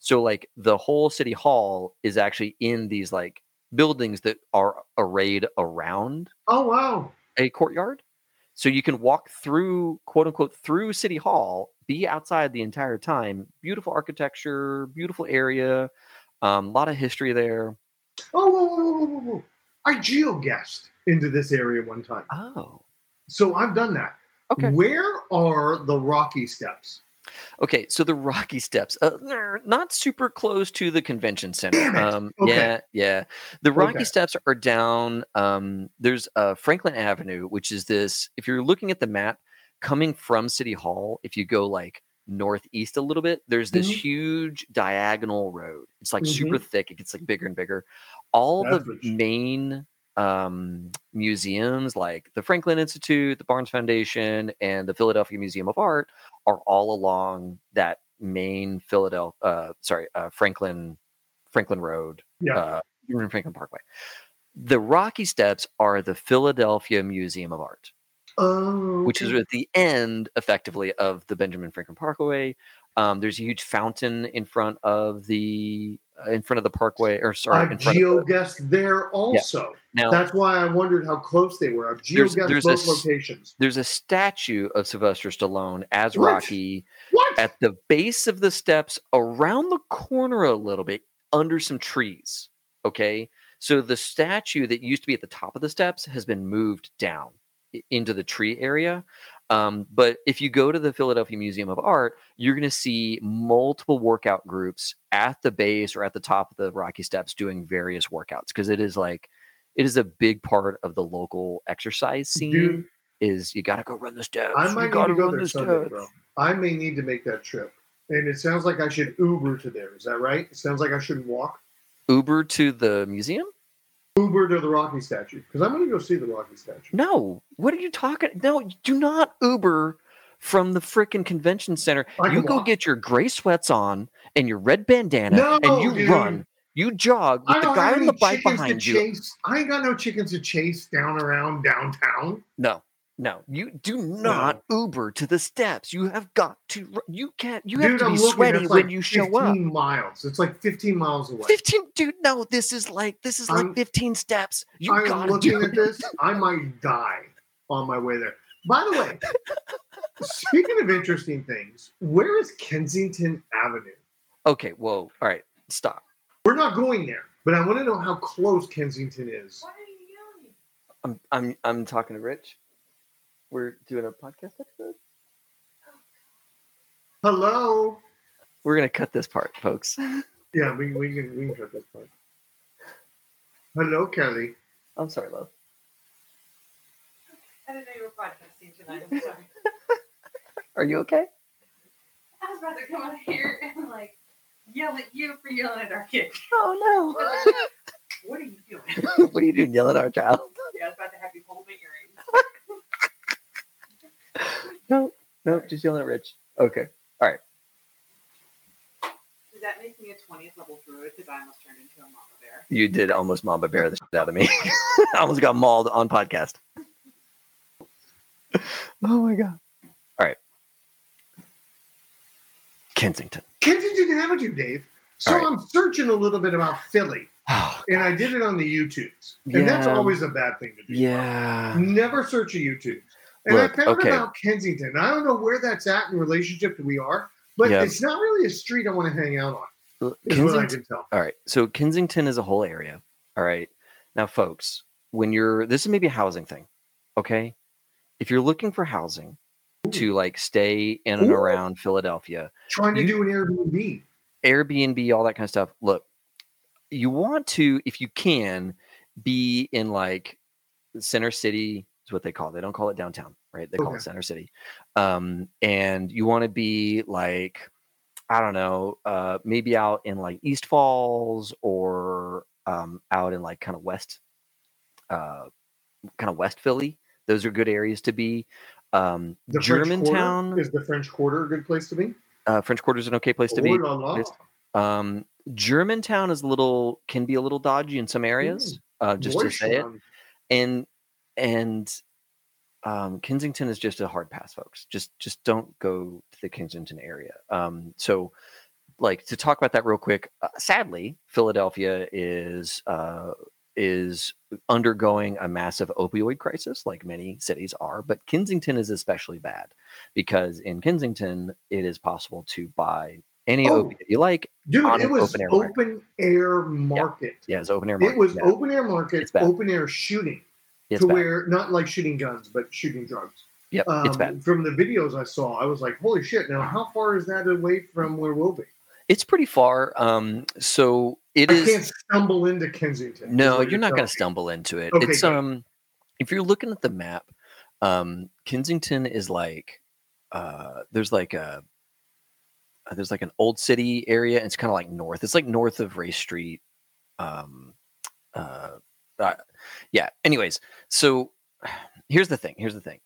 [SPEAKER 4] So like the whole city hall is actually in these like buildings that are arrayed around
[SPEAKER 3] Oh wow.
[SPEAKER 4] A courtyard. So you can walk through, quote unquote, through City Hall, be outside the entire time. Beautiful architecture, beautiful area, um, a lot of history there.
[SPEAKER 3] Oh whoa, whoa, whoa, whoa. I geoguessed into this area one time.
[SPEAKER 4] Oh,
[SPEAKER 3] So I've done that.
[SPEAKER 4] okay.
[SPEAKER 3] Where are the Rocky Steps?
[SPEAKER 4] Okay, so the Rocky Steps, uh, they're not super close to the convention center. Um,
[SPEAKER 3] Okay.
[SPEAKER 4] Yeah, yeah. The Rocky
[SPEAKER 3] Okay.
[SPEAKER 4] Steps are down. Um, there's uh, Franklin Avenue, which is this. If you're looking at the map, coming from City Hall, if you go like northeast a little bit, there's this
[SPEAKER 3] Mhm.
[SPEAKER 4] huge diagonal road. It's like super
[SPEAKER 3] Mm-hmm.
[SPEAKER 4] thick. It gets like bigger and bigger. All
[SPEAKER 3] That's
[SPEAKER 4] the
[SPEAKER 3] rich.
[SPEAKER 4] main um, museums, like the Franklin Institute, the Barnes Foundation, and the Philadelphia Museum of Art, are all along that main Philadelphia. Uh, sorry, uh, Franklin Franklin Road.
[SPEAKER 3] Yeah.
[SPEAKER 4] Uh, Franklin Parkway. The Rocky Steps are the Philadelphia Museum of Art
[SPEAKER 3] Oh,
[SPEAKER 4] which is at the end effectively of the Benjamin Franklin Parkway. Um, there's a huge fountain in front of the in front of the parkway, or sorry,
[SPEAKER 3] I've
[SPEAKER 4] of the,
[SPEAKER 3] there also. yeah.
[SPEAKER 4] now.
[SPEAKER 3] That's why I wondered how close they were. I've
[SPEAKER 4] There's-
[SPEAKER 3] geoguessed
[SPEAKER 4] there's a
[SPEAKER 3] both
[SPEAKER 4] s-
[SPEAKER 3] locations.
[SPEAKER 4] there's a statue of Sylvester Stallone as
[SPEAKER 3] What?
[SPEAKER 4] Rocky
[SPEAKER 3] What?
[SPEAKER 4] at the base of the steps, around the corner a little bit, under some trees. Okay, so the statue that used to be at the top of the steps has been moved down into the tree area. Um, but if you go to the Philadelphia Museum of Art, you're going to see multiple workout groups at the base or at the top of the Rocky Steps doing various workouts because it is like it is a big part of the local exercise scene.
[SPEAKER 3] Dude,
[SPEAKER 4] is you got to go run the steps.
[SPEAKER 3] I might need
[SPEAKER 4] gotta
[SPEAKER 3] go
[SPEAKER 4] run
[SPEAKER 3] there
[SPEAKER 4] the
[SPEAKER 3] Sunday,
[SPEAKER 4] steps.
[SPEAKER 3] bro. I may need to make that trip. And it sounds like I should Uber to there. Is that right? It sounds like I shouldn't walk.
[SPEAKER 4] Uber to the museum?
[SPEAKER 3] Uber to the Rocky statue. Because I'm going to go see the Rocky statue.
[SPEAKER 4] No. What are you talking? No, do not Uber from the freaking convention center.
[SPEAKER 3] I
[SPEAKER 4] You go
[SPEAKER 3] walk.
[SPEAKER 4] get your gray sweats on and your red bandana
[SPEAKER 3] No,
[SPEAKER 4] and you
[SPEAKER 3] dude.
[SPEAKER 4] run. You jog with the guy on the bike behind you.
[SPEAKER 3] chase. I ain't got no chickens to chase down around downtown.
[SPEAKER 4] No. No, you do not Uber to the steps. You have got to. You can't. You have
[SPEAKER 3] Dude,
[SPEAKER 4] to
[SPEAKER 3] I'm
[SPEAKER 4] be
[SPEAKER 3] looking.
[SPEAKER 4] sweaty
[SPEAKER 3] That's
[SPEAKER 4] when
[SPEAKER 3] like
[SPEAKER 4] you show up.
[SPEAKER 3] 15 miles. It's like 15 miles away.
[SPEAKER 4] 15, dude. No, this is like this is like
[SPEAKER 3] I'm-
[SPEAKER 4] 15 steps. You
[SPEAKER 3] I'm
[SPEAKER 4] gotta
[SPEAKER 3] looking
[SPEAKER 4] do
[SPEAKER 3] at this. I might die on my way there. By the way, speaking of interesting things, where is Kensington Avenue?
[SPEAKER 4] Okay, whoa. All right, stop.
[SPEAKER 3] We're not going there, but I want to know how close Kensington is.
[SPEAKER 4] I'm I'm I'm talking to Rich. We're doing a podcast episode.
[SPEAKER 3] Hello.
[SPEAKER 4] We're gonna cut this part, folks.
[SPEAKER 3] Yeah, we, we can we can cut this part. Hello, Kelly.
[SPEAKER 4] I'm sorry, love.
[SPEAKER 5] I didn't know you were podcasting tonight. I'm sorry.
[SPEAKER 4] Are you okay?
[SPEAKER 5] I was about to come out here and like yell at you for yelling at our kid.
[SPEAKER 4] Oh no.
[SPEAKER 5] What are you doing?
[SPEAKER 4] what are you doing, yelling at our child?
[SPEAKER 5] Yeah, I was about to have you hold my earrings.
[SPEAKER 4] No, no, just yelling at Rich. Okay. All right.
[SPEAKER 5] Does that make me a 20th level druid because I almost turned into a mama bear?
[SPEAKER 4] You did almost mama bear the shit out of me. I almost got mauled on podcast. oh my god. All right. Kensington.
[SPEAKER 3] Kensington Avenue, Dave. So
[SPEAKER 4] All right.
[SPEAKER 3] I'm searching a little bit about Philly,
[SPEAKER 4] Oh,
[SPEAKER 3] and I did it on the YouTubes, and that's always a bad thing to do.
[SPEAKER 4] yeah.
[SPEAKER 3] Never search a YouTube. And
[SPEAKER 4] Look,
[SPEAKER 3] I found
[SPEAKER 4] okay.
[SPEAKER 3] about Kensington. I don't know where that's at in relationship to we are, but
[SPEAKER 4] Yeah.
[SPEAKER 3] it's not really a street I want to hang out on.
[SPEAKER 4] L-
[SPEAKER 3] Is what I
[SPEAKER 4] Kensington,
[SPEAKER 3] can tell.
[SPEAKER 4] all right. So Kensington is a whole area. All right. Now, folks, when you're this is maybe a housing thing. Okay. If you're looking for housing to like stay in and
[SPEAKER 3] Ooh.
[SPEAKER 4] around Philadelphia,
[SPEAKER 3] Trying to
[SPEAKER 4] You-
[SPEAKER 3] do an Airbnb.
[SPEAKER 4] Airbnb, all that kind of stuff. Look, you want to, if you can, be in like center city, what they call it. They don't call it downtown, right? They call
[SPEAKER 3] Okay.
[SPEAKER 4] it Center City. Um, and you want to be like, I don't know, uh, maybe out in like East Falls or um, out in like kind of West, uh, kind of West Philly. Those are good areas to be. Um,
[SPEAKER 3] The
[SPEAKER 4] Germantown,
[SPEAKER 3] is the French Quarter a good place to be?
[SPEAKER 4] uh, French Quarter is an okay place to
[SPEAKER 3] Oh,
[SPEAKER 4] be.
[SPEAKER 3] la, la.
[SPEAKER 4] Um, Germantown is a little can be a little dodgy in some areas. Uh, just to say it, and and um, Kensington is just a hard pass, folks. Just just don't go to the Kensington area. Um, so, like to talk about that real quick. Uh, sadly, Philadelphia is uh, is undergoing a massive opioid crisis, like many cities are. But Kensington is especially bad because in Kensington it is possible to buy any
[SPEAKER 3] Oh.
[SPEAKER 4] opiate you like.
[SPEAKER 3] Dude,
[SPEAKER 4] on
[SPEAKER 3] it
[SPEAKER 4] an
[SPEAKER 3] was
[SPEAKER 4] open air
[SPEAKER 3] open air market.
[SPEAKER 4] Yeah, it's open air. market.
[SPEAKER 3] It was
[SPEAKER 4] Yeah,
[SPEAKER 3] open air market, open air shooting
[SPEAKER 4] it's
[SPEAKER 3] to
[SPEAKER 4] bad.
[SPEAKER 3] where not like shooting guns, but shooting drugs.
[SPEAKER 4] Yep,
[SPEAKER 3] Um,
[SPEAKER 4] it's bad.
[SPEAKER 3] From the videos I saw, I was like, "Holy shit!" Now, how far is that away from where we'll be?
[SPEAKER 4] It's pretty far. Um, so it
[SPEAKER 3] I
[SPEAKER 4] is.
[SPEAKER 3] can't stumble into Kensington.
[SPEAKER 4] No,
[SPEAKER 3] what
[SPEAKER 4] you're not going to stumble into it.
[SPEAKER 3] Okay,
[SPEAKER 4] it's
[SPEAKER 3] good.
[SPEAKER 4] um, if you're looking at the map, um, Kensington is like, uh, there's like a, uh, there's like an old city area. And it's kind of like north. It's like north of Race Street. Um, uh, uh, yeah. Anyways, so here's the thing. Here's the thing.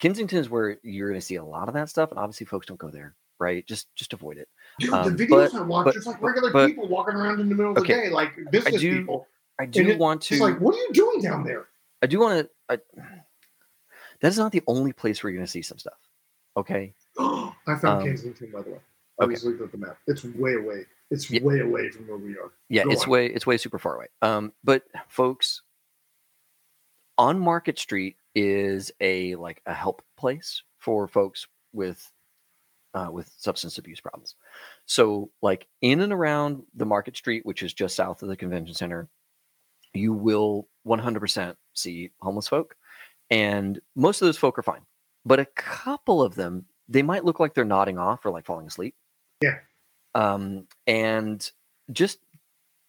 [SPEAKER 4] Kensington is where you're going to see a lot of that stuff, and obviously, folks don't go there, right? Just just avoid it.
[SPEAKER 3] Dude,
[SPEAKER 4] Um,
[SPEAKER 3] the videos
[SPEAKER 4] but-
[SPEAKER 3] I watch,
[SPEAKER 4] but-
[SPEAKER 3] it's like regular
[SPEAKER 4] but-
[SPEAKER 3] people walking around in the middle of
[SPEAKER 4] Okay,
[SPEAKER 3] the day, like business
[SPEAKER 4] do-
[SPEAKER 3] people.
[SPEAKER 4] I do
[SPEAKER 3] it-
[SPEAKER 4] want to.
[SPEAKER 3] It's like, what are you doing down there?
[SPEAKER 4] I do want to. I, that is not the only place where you're going to see some stuff. Okay.
[SPEAKER 3] I found
[SPEAKER 4] Um,
[SPEAKER 3] Kensington, by the way. I
[SPEAKER 4] okay.
[SPEAKER 3] was looking at the map. It's way away. It's
[SPEAKER 4] Yeah.
[SPEAKER 3] way away from where we are.
[SPEAKER 4] Yeah,
[SPEAKER 3] Go
[SPEAKER 4] it's
[SPEAKER 3] on.
[SPEAKER 4] way it's way super far away. Um, but folks, on Market Street is a like a help place for folks with uh, with substance abuse problems. So, like in and around the Market Street, which is just south of the convention center, you will 100% see homeless folk, and most of those folk are fine. But a couple of them, they might look like they're nodding off or like falling asleep.
[SPEAKER 3] Yeah.
[SPEAKER 4] Um, and just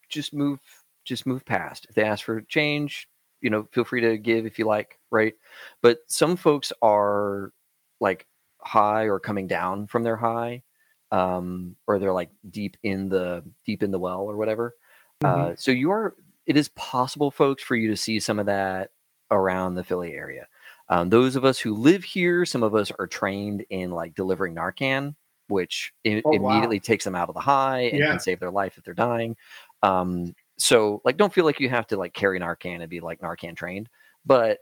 [SPEAKER 4] just move just move past. If they ask for change, you know, feel free to give if you like, right? But some folks are like high or coming down from their high, um, or they're like deep in the deep in the well or whatever. Uh, so you are. It is possible, folks, for you to see some of that around the Philly area. Um, those of us who live here, some of us are trained in like delivering Narcan, which i-
[SPEAKER 3] Oh, wow.
[SPEAKER 4] immediately takes them out of the high and
[SPEAKER 3] Yeah.
[SPEAKER 4] can save their life if they're dying. Um, so like, don't feel like you have to like carry Narcan and be like Narcan trained, but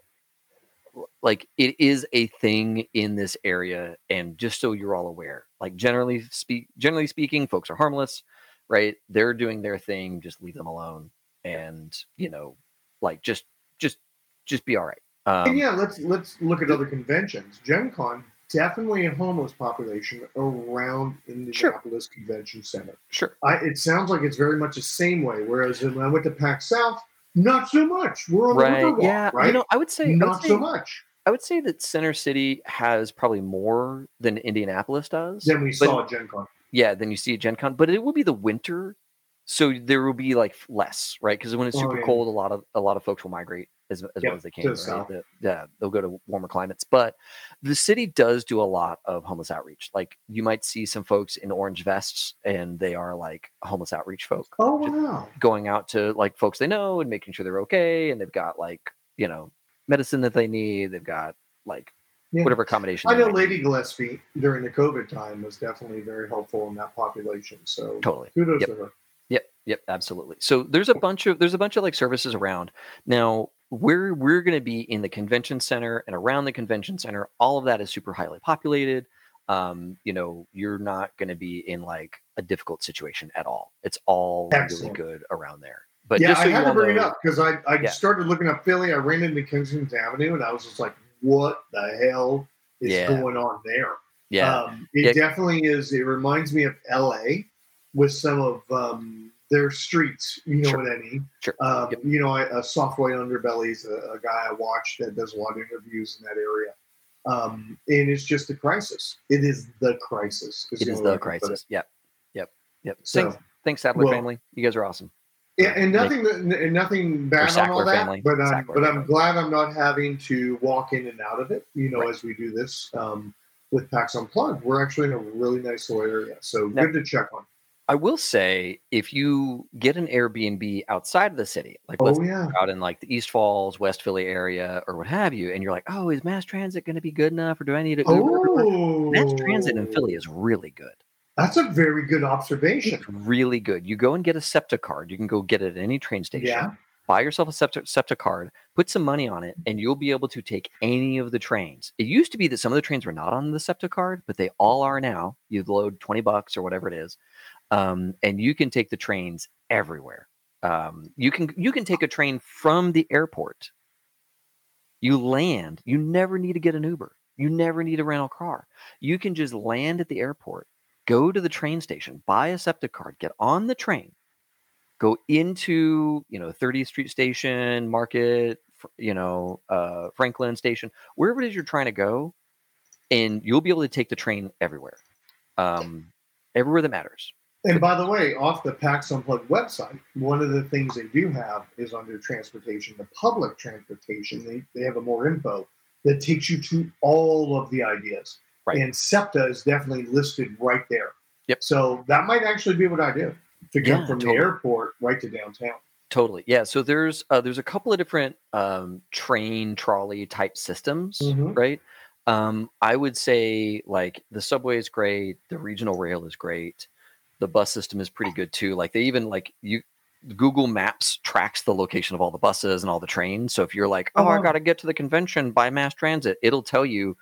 [SPEAKER 4] like it is a thing in this area. And just so you're all aware, like generally speak, generally speaking, folks are harmless, right? They're doing their thing. Just leave them alone. And you know, like just, just, just be all right. Um,
[SPEAKER 3] and yeah, let's let's look at other conventions. Gen Con definitely a homeless population around
[SPEAKER 4] Sure.
[SPEAKER 3] Indianapolis Convention Center.
[SPEAKER 4] sure.
[SPEAKER 3] I, it sounds like it's very much the same way. Whereas when I went to PAX South, not so much. We're on the
[SPEAKER 4] Right.
[SPEAKER 3] Riverwalk,
[SPEAKER 4] Yeah.
[SPEAKER 3] right?
[SPEAKER 4] You know, I would say, I would
[SPEAKER 3] not
[SPEAKER 4] say,
[SPEAKER 3] so much.
[SPEAKER 4] I would say that Center City has probably more than Indianapolis does.
[SPEAKER 3] Then we
[SPEAKER 4] but-
[SPEAKER 3] saw at Gen Con.
[SPEAKER 4] yeah, then you see at Gen Con, but it will be the winter, so there will be like less, right? Because when it's
[SPEAKER 3] Oh,
[SPEAKER 4] super
[SPEAKER 3] yeah.
[SPEAKER 4] cold, a lot of a lot of folks will migrate as, as
[SPEAKER 3] Yeah,
[SPEAKER 4] well as they can. right? The- yeah, they'll go to warmer climates, but the city does do a lot of homeless outreach. Like you might see some folks in orange vests, and they are like homeless outreach folk
[SPEAKER 3] Oh wow!
[SPEAKER 4] going out to like folks they know and making sure they're okay, and they've got like you know medicine that they need. They've got like
[SPEAKER 3] Yeah.
[SPEAKER 4] whatever accommodation.
[SPEAKER 3] I know
[SPEAKER 4] need.
[SPEAKER 3] Lady Gillespie during the COVID time was definitely very helpful in that population. So
[SPEAKER 4] Totally.
[SPEAKER 3] kudos
[SPEAKER 4] Yep.
[SPEAKER 3] to her.
[SPEAKER 4] Yep, yep, absolutely. So there's a bunch of there's a bunch of like services around. Now we're we're going to be in the convention center and around the convention center. All of that is super highly populated. Um, you know, you're not going to be in like a difficult situation at all. It's all
[SPEAKER 3] Excellent.
[SPEAKER 4] really good around there. But
[SPEAKER 3] yeah,
[SPEAKER 4] just so
[SPEAKER 3] I had to bring it up because I, I
[SPEAKER 4] Yeah.
[SPEAKER 3] started looking up Philly. I ran into Kensington Avenue and I was just like, what the hell is
[SPEAKER 4] Yeah.
[SPEAKER 3] going on there?
[SPEAKER 4] Yeah,
[SPEAKER 3] Um, it
[SPEAKER 4] Yeah.
[SPEAKER 3] definitely is. It reminds me of LA with some of um, their streets. You know
[SPEAKER 4] Sure.
[SPEAKER 3] what I mean?
[SPEAKER 4] Sure.
[SPEAKER 3] Um,
[SPEAKER 4] Yep.
[SPEAKER 3] You know, a Soft White Underbelly's a, a guy I watch that does a lot of interviews in that area. Um, and it's just a crisis. It is the crisis. is
[SPEAKER 4] it is the
[SPEAKER 3] I can put
[SPEAKER 4] crisis. Yep, yep, yep.
[SPEAKER 3] So,
[SPEAKER 4] thanks, thanks,
[SPEAKER 3] well-
[SPEAKER 4] family. You guys are awesome.
[SPEAKER 3] Yeah, and nothing, and nothing bad on all that.
[SPEAKER 4] family.
[SPEAKER 3] But I'm,
[SPEAKER 4] Sackler
[SPEAKER 3] but I'm
[SPEAKER 4] family.
[SPEAKER 3] glad I'm not having to walk in and out of it. You know,
[SPEAKER 4] Right.
[SPEAKER 3] as we do this um, with PAX Unplugged, we're actually in a really nice little area. So good to check on.
[SPEAKER 4] I will say, if you get an Airbnb outside of the city, like
[SPEAKER 3] Oh yeah,
[SPEAKER 4] out in like the East Falls, West Philly area, or what have you, and you're like, oh, is mass transit going to be good enough, or do I need to
[SPEAKER 3] oh,
[SPEAKER 4] Mass transit in oh. Philly is really good.
[SPEAKER 3] That's a very good observation.
[SPEAKER 4] It's really good. You go and get a SEPTA card. You can go get it at any train station.
[SPEAKER 3] Yeah.
[SPEAKER 4] Buy yourself a SEPTA, SEPTA card, put some money on it, and you'll be able to take any of the trains. It used to be that some of the trains were not on the SEPTA card, but they all are now. You load 20 bucks or whatever it is, um, and you can take the trains everywhere. Um, you can you can take a train from the airport. You land. You never need to get an Uber. You never need a rental car. You can just land at the airport, go to the train station, buy a SEPTA card, get on the train, go into you know 30th Street Station, Market, you know uh, Franklin Station, wherever it is you're trying to go, and you'll be able to take the train everywhere, um, everywhere that matters.
[SPEAKER 3] And by the way, off the PAX Unplugged website, one of the things they do have is under transportation, the public transportation, they, they have a more info that takes you to all of the ideas.
[SPEAKER 4] Right.
[SPEAKER 3] And SEPTA is definitely listed right there.
[SPEAKER 4] Yep.
[SPEAKER 3] So that might actually be what I do to come
[SPEAKER 4] Yeah,
[SPEAKER 3] from
[SPEAKER 4] totally.
[SPEAKER 3] the airport right to downtown.
[SPEAKER 4] Totally, yeah. So there's uh, there's a couple of different um, train trolley type systems,
[SPEAKER 3] Mhm.
[SPEAKER 4] right? Um, I would say like the subway is great, the regional rail is great, the bus system is pretty good too. Like they even like you Google Maps tracks the location of all the buses and all the trains. So if you're like, oh,
[SPEAKER 3] Oh,
[SPEAKER 4] I got to get to the convention by mass transit, it'll tell you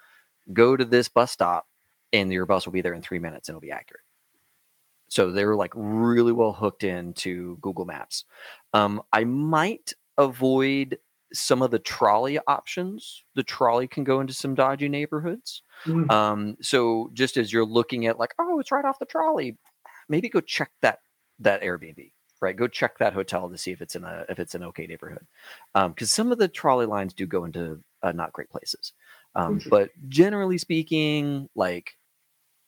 [SPEAKER 4] go to this bus stop, and your bus will be there in three minutes, and it'll be accurate. So they were like really well hooked into Google Maps. Um, I might avoid some of the trolley options. The trolley can go into some dodgy neighborhoods.
[SPEAKER 3] Mm.
[SPEAKER 4] Um, so just as you're looking at like, oh, it's right off the trolley, maybe go check that that Airbnb, right? Go check that hotel to see if it's in a if it's an okay neighborhood, because some of the trolley lines do go into uh, not great places. Um, but generally speaking, like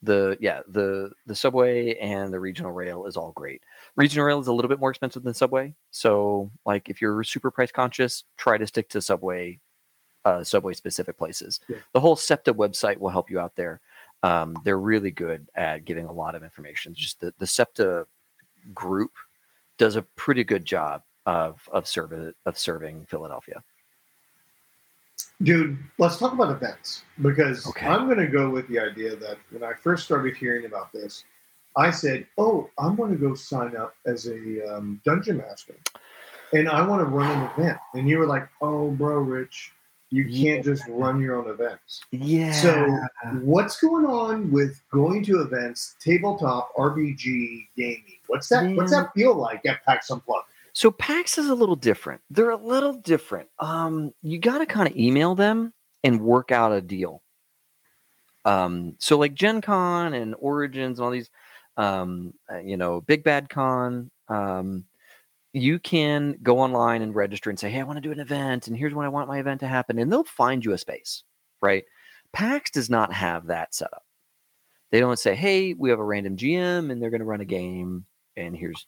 [SPEAKER 4] the yeah the the subway and the regional rail is all great. Regional rail is a little bit more expensive than subway, so like if you're super price conscious, try to stick to subway uh, subway specific places.
[SPEAKER 3] Yeah.
[SPEAKER 4] The whole SEPTA website will help you out there. Um, they're really good at giving a lot of information. Just the, the SEPTA group does a pretty good job of of serve, of serving Philadelphia.
[SPEAKER 3] Dude, let's talk about events because
[SPEAKER 4] Okay.
[SPEAKER 3] I'm going to go with the idea that when I first started hearing about this, I said, "Oh, I'm going to go sign up as a um, dungeon master, and I want to run an event." And you were like, "Oh, bro, Rich, you can't just run your own events."
[SPEAKER 4] Yeah.
[SPEAKER 3] So, what's going on with going to events, tabletop RPG gaming? What's that? What's that feel like at PAX Unplugged?
[SPEAKER 4] So PAX is a little different. They're a little different. Um, you got to kind of email them and work out a deal. Um, so like Gen Con and Origins and all these, um, uh, you know, Big Bad Con, um, you can go online and register and say, "Hey, I want to do an event, and here's when I want my event to happen," and they'll find you a space, right? PAX does not have that setup. They don't say, "Hey, we have a random GM, and they're going to run a game, and here's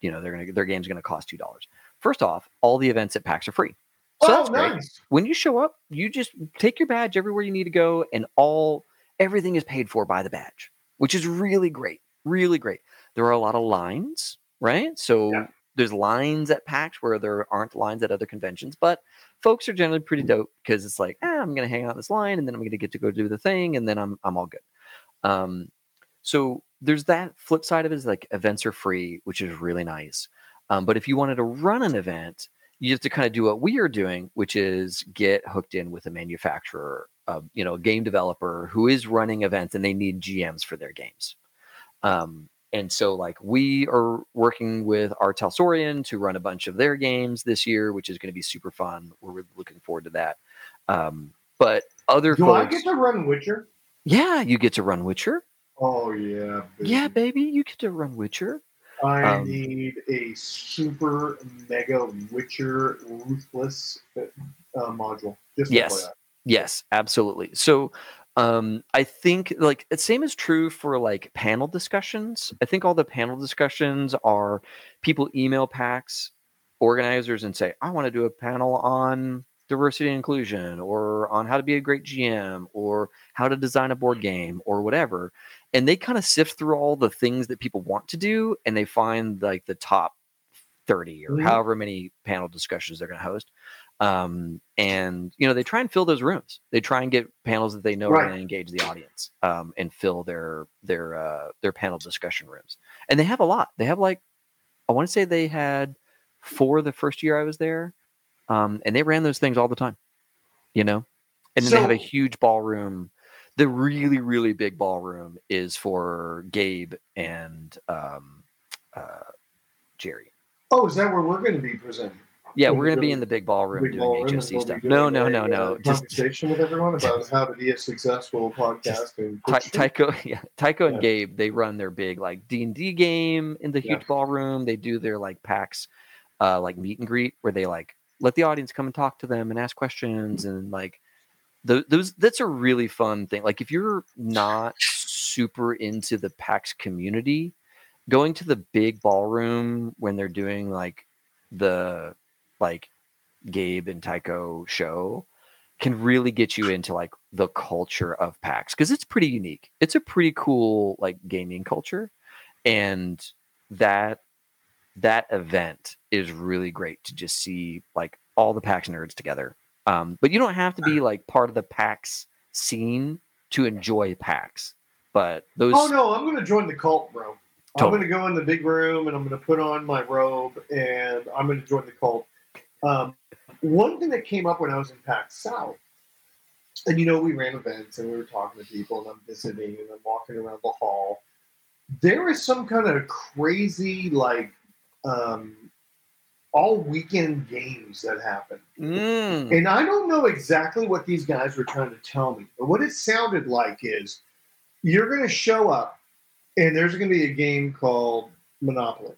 [SPEAKER 4] you know they're gonna their game's gonna cost two dollars. First off, all the events at PAX are free. So
[SPEAKER 3] oh,
[SPEAKER 4] that's great.
[SPEAKER 3] nice.
[SPEAKER 4] When you show up, you just take your badge everywhere you need to go, and all everything is paid for by the badge, which is really great. Really great. There are a lot of lines, right? So
[SPEAKER 3] Yeah.
[SPEAKER 4] There's lines at PAX where there aren't lines at other conventions, but folks are generally pretty dope because it's like, ah, I'm gonna hang out in this line, and then I'm gonna get to go do the thing, and then I'm I'm all good. Um, so there's that flip side of it is like events are free, which is really nice. Um, but if you wanted to run an event, you have to kind of do what we are doing, which is get hooked in with a manufacturer, uh, you know, a game developer who is running events and they need GMs for their games. Um, and so, like, we are working with R. Talsorian to run a bunch of their games this year, which is going to be super fun. We're really looking forward to that. Um, but other
[SPEAKER 3] Do I get to run Witcher?
[SPEAKER 4] yeah, you get to run Witcher.
[SPEAKER 3] Oh yeah.
[SPEAKER 4] Yeah,
[SPEAKER 3] baby.
[SPEAKER 4] baby, you get to run Witcher.
[SPEAKER 3] I
[SPEAKER 4] Um,
[SPEAKER 3] need a super mega Witcher ruthless uh, module. Just
[SPEAKER 4] Yes. Yes, absolutely. So Um, I think like the same is true for like panel discussions. I think all the panel discussions are people email PAX organizers and say, I want to do a panel on diversity and inclusion or on how to be a great GM or how to design a board game or whatever. And they kind of sift through all the things that people want to do and they find like the top 30 or
[SPEAKER 3] Mhm.
[SPEAKER 4] however many panel discussions they're going to host. Um, and you know, they try and fill those rooms. They try and get panels that they know are going to engage the audience um, and fill their their uh, their panel discussion rooms. And they have a lot. They have like I want to say they had four the first year I was there, um, and they ran those things all the time. You know, and then they have a huge ballroom. The really really big ballroom is for Gabe and um, uh, Jerry.
[SPEAKER 3] Oh, is that where we're going to be presenting?
[SPEAKER 4] Yeah, we're going to be in the big ballroom
[SPEAKER 3] Big
[SPEAKER 4] doing
[SPEAKER 3] ballroom,
[SPEAKER 4] HSC stuff. No, no, no, no.
[SPEAKER 3] uh,
[SPEAKER 4] Just
[SPEAKER 3] conversation with everyone about how to be a successful podcast. and
[SPEAKER 4] Ty-
[SPEAKER 3] pitch it.
[SPEAKER 4] Tycho, yeah, Tycho and. Gabe, they run their big like D and D game in the huge ballroom. They do their like PAX, uh, like meet and greet where they like let the audience come and talk to them and ask questions and like those. those that's a really fun thing. Like if you're not super into the PAX community, going to the big ballroom when they're doing like the like Gabe and Tycho show can really get you into like the culture of PAX because it's pretty unique. It's a pretty cool like gaming culture, and that that event is really great to just see like all the PAX nerds together. Um, but you don't have to be like part of the PAX scene to enjoy PAX. But those
[SPEAKER 3] Oh no, I'm going to join the cult, bro. I'm going to go in the big room and I'm going to put on my robe and I'm going to join the cult. Um, one thing that came up when I was in PAX South, and you know, we ran events and we were talking to people and I'm visiting and I'm walking around the hall. There is some kind of crazy, like, um, all weekend games that happen.
[SPEAKER 4] Mm,
[SPEAKER 3] And I don't know exactly what these guys were trying to tell me, but what it sounded like is you're going to show up and there's going to be a game called Monopoly.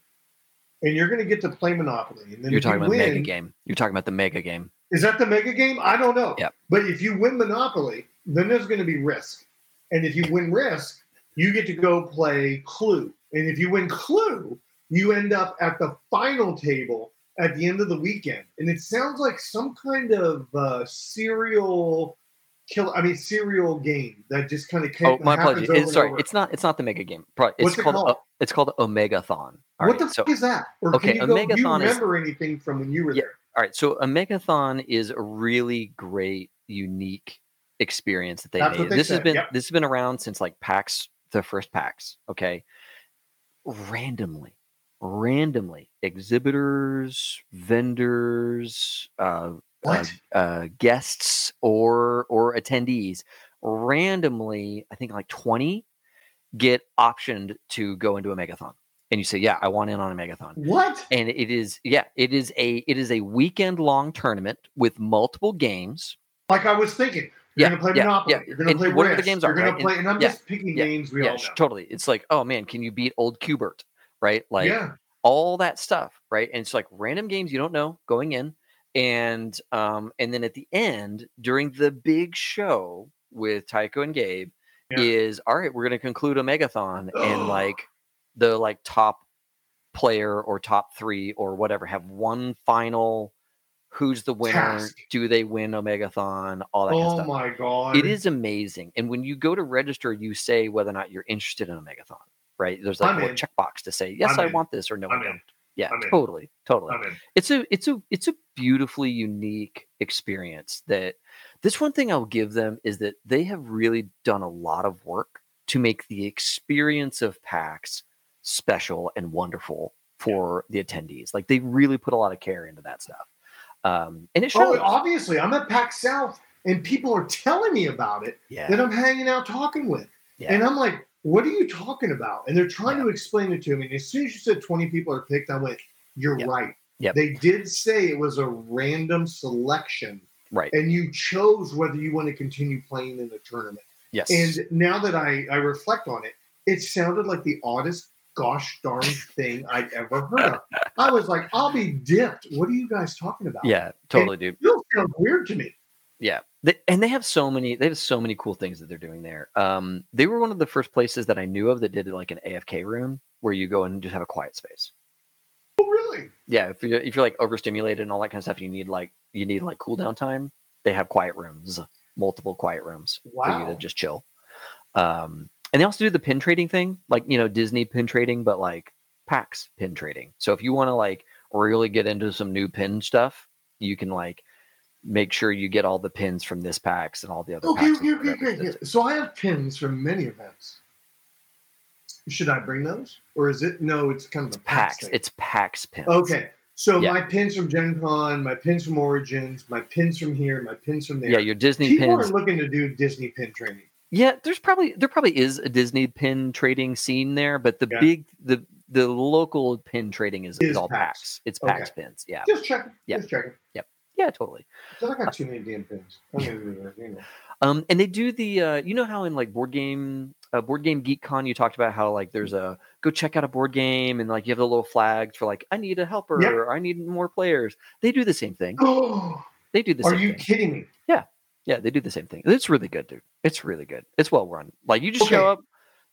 [SPEAKER 3] And you're going to get to play Monopoly. And then
[SPEAKER 4] you're
[SPEAKER 3] if you
[SPEAKER 4] talking about the mega
[SPEAKER 3] win-
[SPEAKER 4] game. You're talking about the mega game.
[SPEAKER 3] Is that the mega game? I don't know.
[SPEAKER 4] Yep.
[SPEAKER 3] But if you win Monopoly, then there's going to be Risk. And if you win Risk, you get to go play Clue. And if you win Clue, you end up at the final table at the end of the weekend. And it sounds like some kind of uh, serial kill. I mean, serial game that just kind of
[SPEAKER 4] Oh, my apologies. It's, sorry, it's not. It's not the mega game. It's
[SPEAKER 3] What's it
[SPEAKER 4] called.
[SPEAKER 3] called?
[SPEAKER 4] O- it's called Omegathon. All
[SPEAKER 3] what
[SPEAKER 4] right,
[SPEAKER 3] the
[SPEAKER 4] so
[SPEAKER 3] fuck is that? Or
[SPEAKER 4] okay,
[SPEAKER 3] can you, go, do you
[SPEAKER 4] megathon is-
[SPEAKER 3] remember anything from when you were
[SPEAKER 4] Yeah.
[SPEAKER 3] there?
[SPEAKER 4] all right. So a megathon is a really great, unique experience that they
[SPEAKER 3] That's
[SPEAKER 4] made.
[SPEAKER 3] they
[SPEAKER 4] this has been
[SPEAKER 3] yep.
[SPEAKER 4] this has been around since like PAX, the first PAX. Okay, randomly, randomly, exhibitors, vendors, uh, uh,
[SPEAKER 3] What?
[SPEAKER 4] uh, guests, or or attendees, randomly, I think like twenty, get optioned to go into a megathon, and you say, "Yeah, I want in on a megathon."
[SPEAKER 3] What?
[SPEAKER 4] and it is yeah it is a it is a weekend long tournament with multiple games
[SPEAKER 3] Like I was thinking.
[SPEAKER 4] Yeah,
[SPEAKER 3] You're going to play
[SPEAKER 4] yeah,
[SPEAKER 3] Monopoly.
[SPEAKER 4] yeah.
[SPEAKER 3] You're going to
[SPEAKER 4] And
[SPEAKER 3] play
[SPEAKER 4] whatever the games
[SPEAKER 3] You're
[SPEAKER 4] are,
[SPEAKER 3] going
[SPEAKER 4] right?
[SPEAKER 3] to play, and I'm
[SPEAKER 4] Yeah,
[SPEAKER 3] just picking
[SPEAKER 4] yeah,
[SPEAKER 3] names we
[SPEAKER 4] yeah
[SPEAKER 3] all know.
[SPEAKER 4] totally it's like oh man can you beat old Q*bert right like
[SPEAKER 3] yeah.
[SPEAKER 4] all that stuff right and it's like random games you don't know going in and um and then at the end during the big show with tycho and gabe
[SPEAKER 3] Yeah.
[SPEAKER 4] is all right we're going to conclude a megathon and like the like top player or top three or whatever have one final who's the winner
[SPEAKER 3] Task.
[SPEAKER 4] do they win omegathon all that kind of
[SPEAKER 3] Oh
[SPEAKER 4] stuff
[SPEAKER 3] my god!
[SPEAKER 4] it is amazing and when you go to register you say whether or not you're interested in a megathon right there's like
[SPEAKER 3] I'm
[SPEAKER 4] a
[SPEAKER 3] in.
[SPEAKER 4] checkbox to say yes
[SPEAKER 3] I'm
[SPEAKER 4] i
[SPEAKER 3] in.
[SPEAKER 4] want this or no i
[SPEAKER 3] I'm in.
[SPEAKER 4] Yeah totally totally. It's a it's a it's a beautifully unique experience that this one thing i'll give them is that they have really done a lot of work to make the experience of pax special and wonderful for the attendees like they really put a lot of care into that stuff um and it shows.
[SPEAKER 3] Oh, obviously, I'm at PAX South, and people are telling me about it
[SPEAKER 4] yeah.
[SPEAKER 3] That I'm hanging out talking with,
[SPEAKER 4] yeah.
[SPEAKER 3] and I'm like, "What are you talking about?" And they're trying
[SPEAKER 4] Yeah.
[SPEAKER 3] to explain it to me. And as soon as you said 20 people are picked, I went, "You're
[SPEAKER 4] Yep.
[SPEAKER 3] right."
[SPEAKER 4] Yep.
[SPEAKER 3] They did say it was a random selection,
[SPEAKER 4] right
[SPEAKER 3] and you chose whether you want to continue playing in the tournament.
[SPEAKER 4] yes
[SPEAKER 3] And now that I, I reflect on it, it sounded like the oddest gosh darn thing I'd ever heard of. I was like, I'll be dipped. What are you guys talking about?
[SPEAKER 4] yeah totally dude
[SPEAKER 3] It sounds weird to me.
[SPEAKER 4] Yeah, they, and they have so many. They have so many cool things that they're doing there. Um, they were one of the first places that I knew of that did like an AFK room where you go and just have a quiet space.
[SPEAKER 3] Oh, really?
[SPEAKER 4] Yeah, if you're if you're like overstimulated and all that kind of stuff, you need like you need like cool down time. They have quiet rooms, multiple quiet rooms for you to just chill. Um, and they also do the pin trading thing, like you know Disney pin trading, but like PAX pin trading. So if you want to like really get into some new pin stuff, you can like make sure you get all the pins from this PAX and all the other.
[SPEAKER 3] Okay, okay, okay, okay. okay. So I have pins from many events. Should I bring those, or is it no? It's kind of a PAX.
[SPEAKER 4] PAX.
[SPEAKER 3] thing.
[SPEAKER 4] It's PAX pins.
[SPEAKER 3] okay. So
[SPEAKER 4] Yeah.
[SPEAKER 3] my pins from Gen Con, my pins from Origins, my pins from here, my pins from there.
[SPEAKER 4] Yeah, your Disney
[SPEAKER 3] People
[SPEAKER 4] pins.
[SPEAKER 3] are looking to do Disney pin training.
[SPEAKER 4] Yeah, there's probably there probably is a Disney pin trading scene there, but the
[SPEAKER 3] Yeah.
[SPEAKER 4] big the the local pin trading is, is
[SPEAKER 3] Is
[SPEAKER 4] all
[SPEAKER 3] PAX.
[SPEAKER 4] PAX. It's
[SPEAKER 3] Okay.
[SPEAKER 4] PAX pins. Yeah,
[SPEAKER 3] Just checking.
[SPEAKER 4] Yeah.
[SPEAKER 3] Just checking.
[SPEAKER 4] Yeah, totally.
[SPEAKER 3] I got too many damn pins. I mean, you know.
[SPEAKER 4] Um, and they do the uh, you know how in like board game uh, board game geek con you talked about how like there's a go check out a board game and like you have the little flags for like I need a helper
[SPEAKER 3] Yep.
[SPEAKER 4] or I need more players. They do the same thing.
[SPEAKER 3] Oh,
[SPEAKER 4] They do the
[SPEAKER 3] are
[SPEAKER 4] same
[SPEAKER 3] you
[SPEAKER 4] thing.
[SPEAKER 3] kidding me?
[SPEAKER 4] Yeah, yeah, they do the same thing. It's really good, dude. It's really good. It's well run. Like you just show up.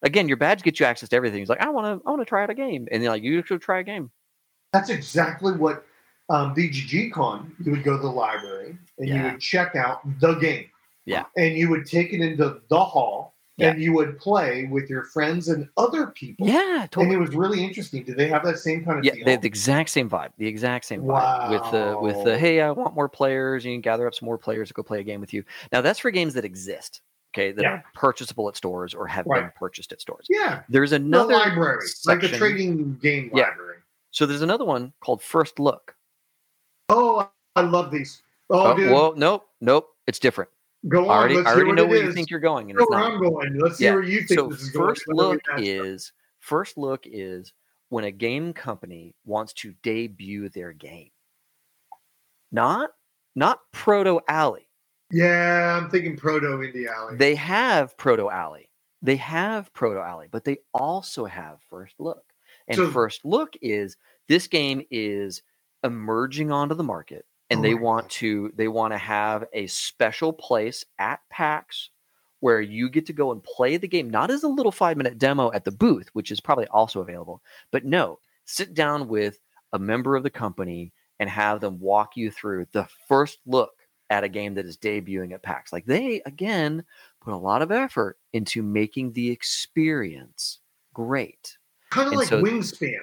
[SPEAKER 4] Again, your badge gets you access to everything. He's like, I want to, I want to try out a game, and like, you should try a game.
[SPEAKER 3] That's exactly what um, BGG Con. You would go to the library and you would check out the game.
[SPEAKER 4] Yeah.
[SPEAKER 3] And you would take it into the hall and you would play with your friends and other people.
[SPEAKER 4] Yeah,
[SPEAKER 3] And it was really interesting. Did they have that same kind of
[SPEAKER 4] Yeah,
[SPEAKER 3] feel?
[SPEAKER 4] they had the exact same vibe. The exact same vibe wow. with the with the hey, I want more players. You can gather up some more players to go play a game with you. Now that's for games that exist. Okay, that
[SPEAKER 3] Yeah.
[SPEAKER 4] are purchasable at stores or have been purchased at stores.
[SPEAKER 3] yeah.
[SPEAKER 4] There's
[SPEAKER 3] The
[SPEAKER 4] another
[SPEAKER 3] library, like
[SPEAKER 4] a
[SPEAKER 3] trading game library.
[SPEAKER 4] Yeah.
[SPEAKER 3] library.
[SPEAKER 4] So there's another one called First Look.
[SPEAKER 3] Oh, I love these. Oh,
[SPEAKER 4] Oh,
[SPEAKER 3] dude.
[SPEAKER 4] well, nope, nope. It's different.
[SPEAKER 3] go on.
[SPEAKER 4] I already, I already know where you think you're going, and
[SPEAKER 3] where
[SPEAKER 4] not.
[SPEAKER 3] I'm going. Let's see where you think
[SPEAKER 4] so
[SPEAKER 3] this is going.
[SPEAKER 4] first look is first look is when a game company wants to debut their game not not proto alley
[SPEAKER 3] Yeah, I'm thinking Proto Indie Alley.
[SPEAKER 4] they have proto alley they have proto alley but they also have first look and
[SPEAKER 3] So-
[SPEAKER 4] first look is this game is emerging onto the market and
[SPEAKER 3] Oh
[SPEAKER 4] they want
[SPEAKER 3] God.
[SPEAKER 4] to they want to have a special place at PAX where you get to go and play the game not as a little 5 minute demo at the booth which is probably also available but no sit down with a member of the company and have them walk you through the first look at a game that is debuting at PAX like they again put a lot of effort into making the experience great
[SPEAKER 3] kind of
[SPEAKER 4] and
[SPEAKER 3] like
[SPEAKER 4] so-
[SPEAKER 3] Wingspan.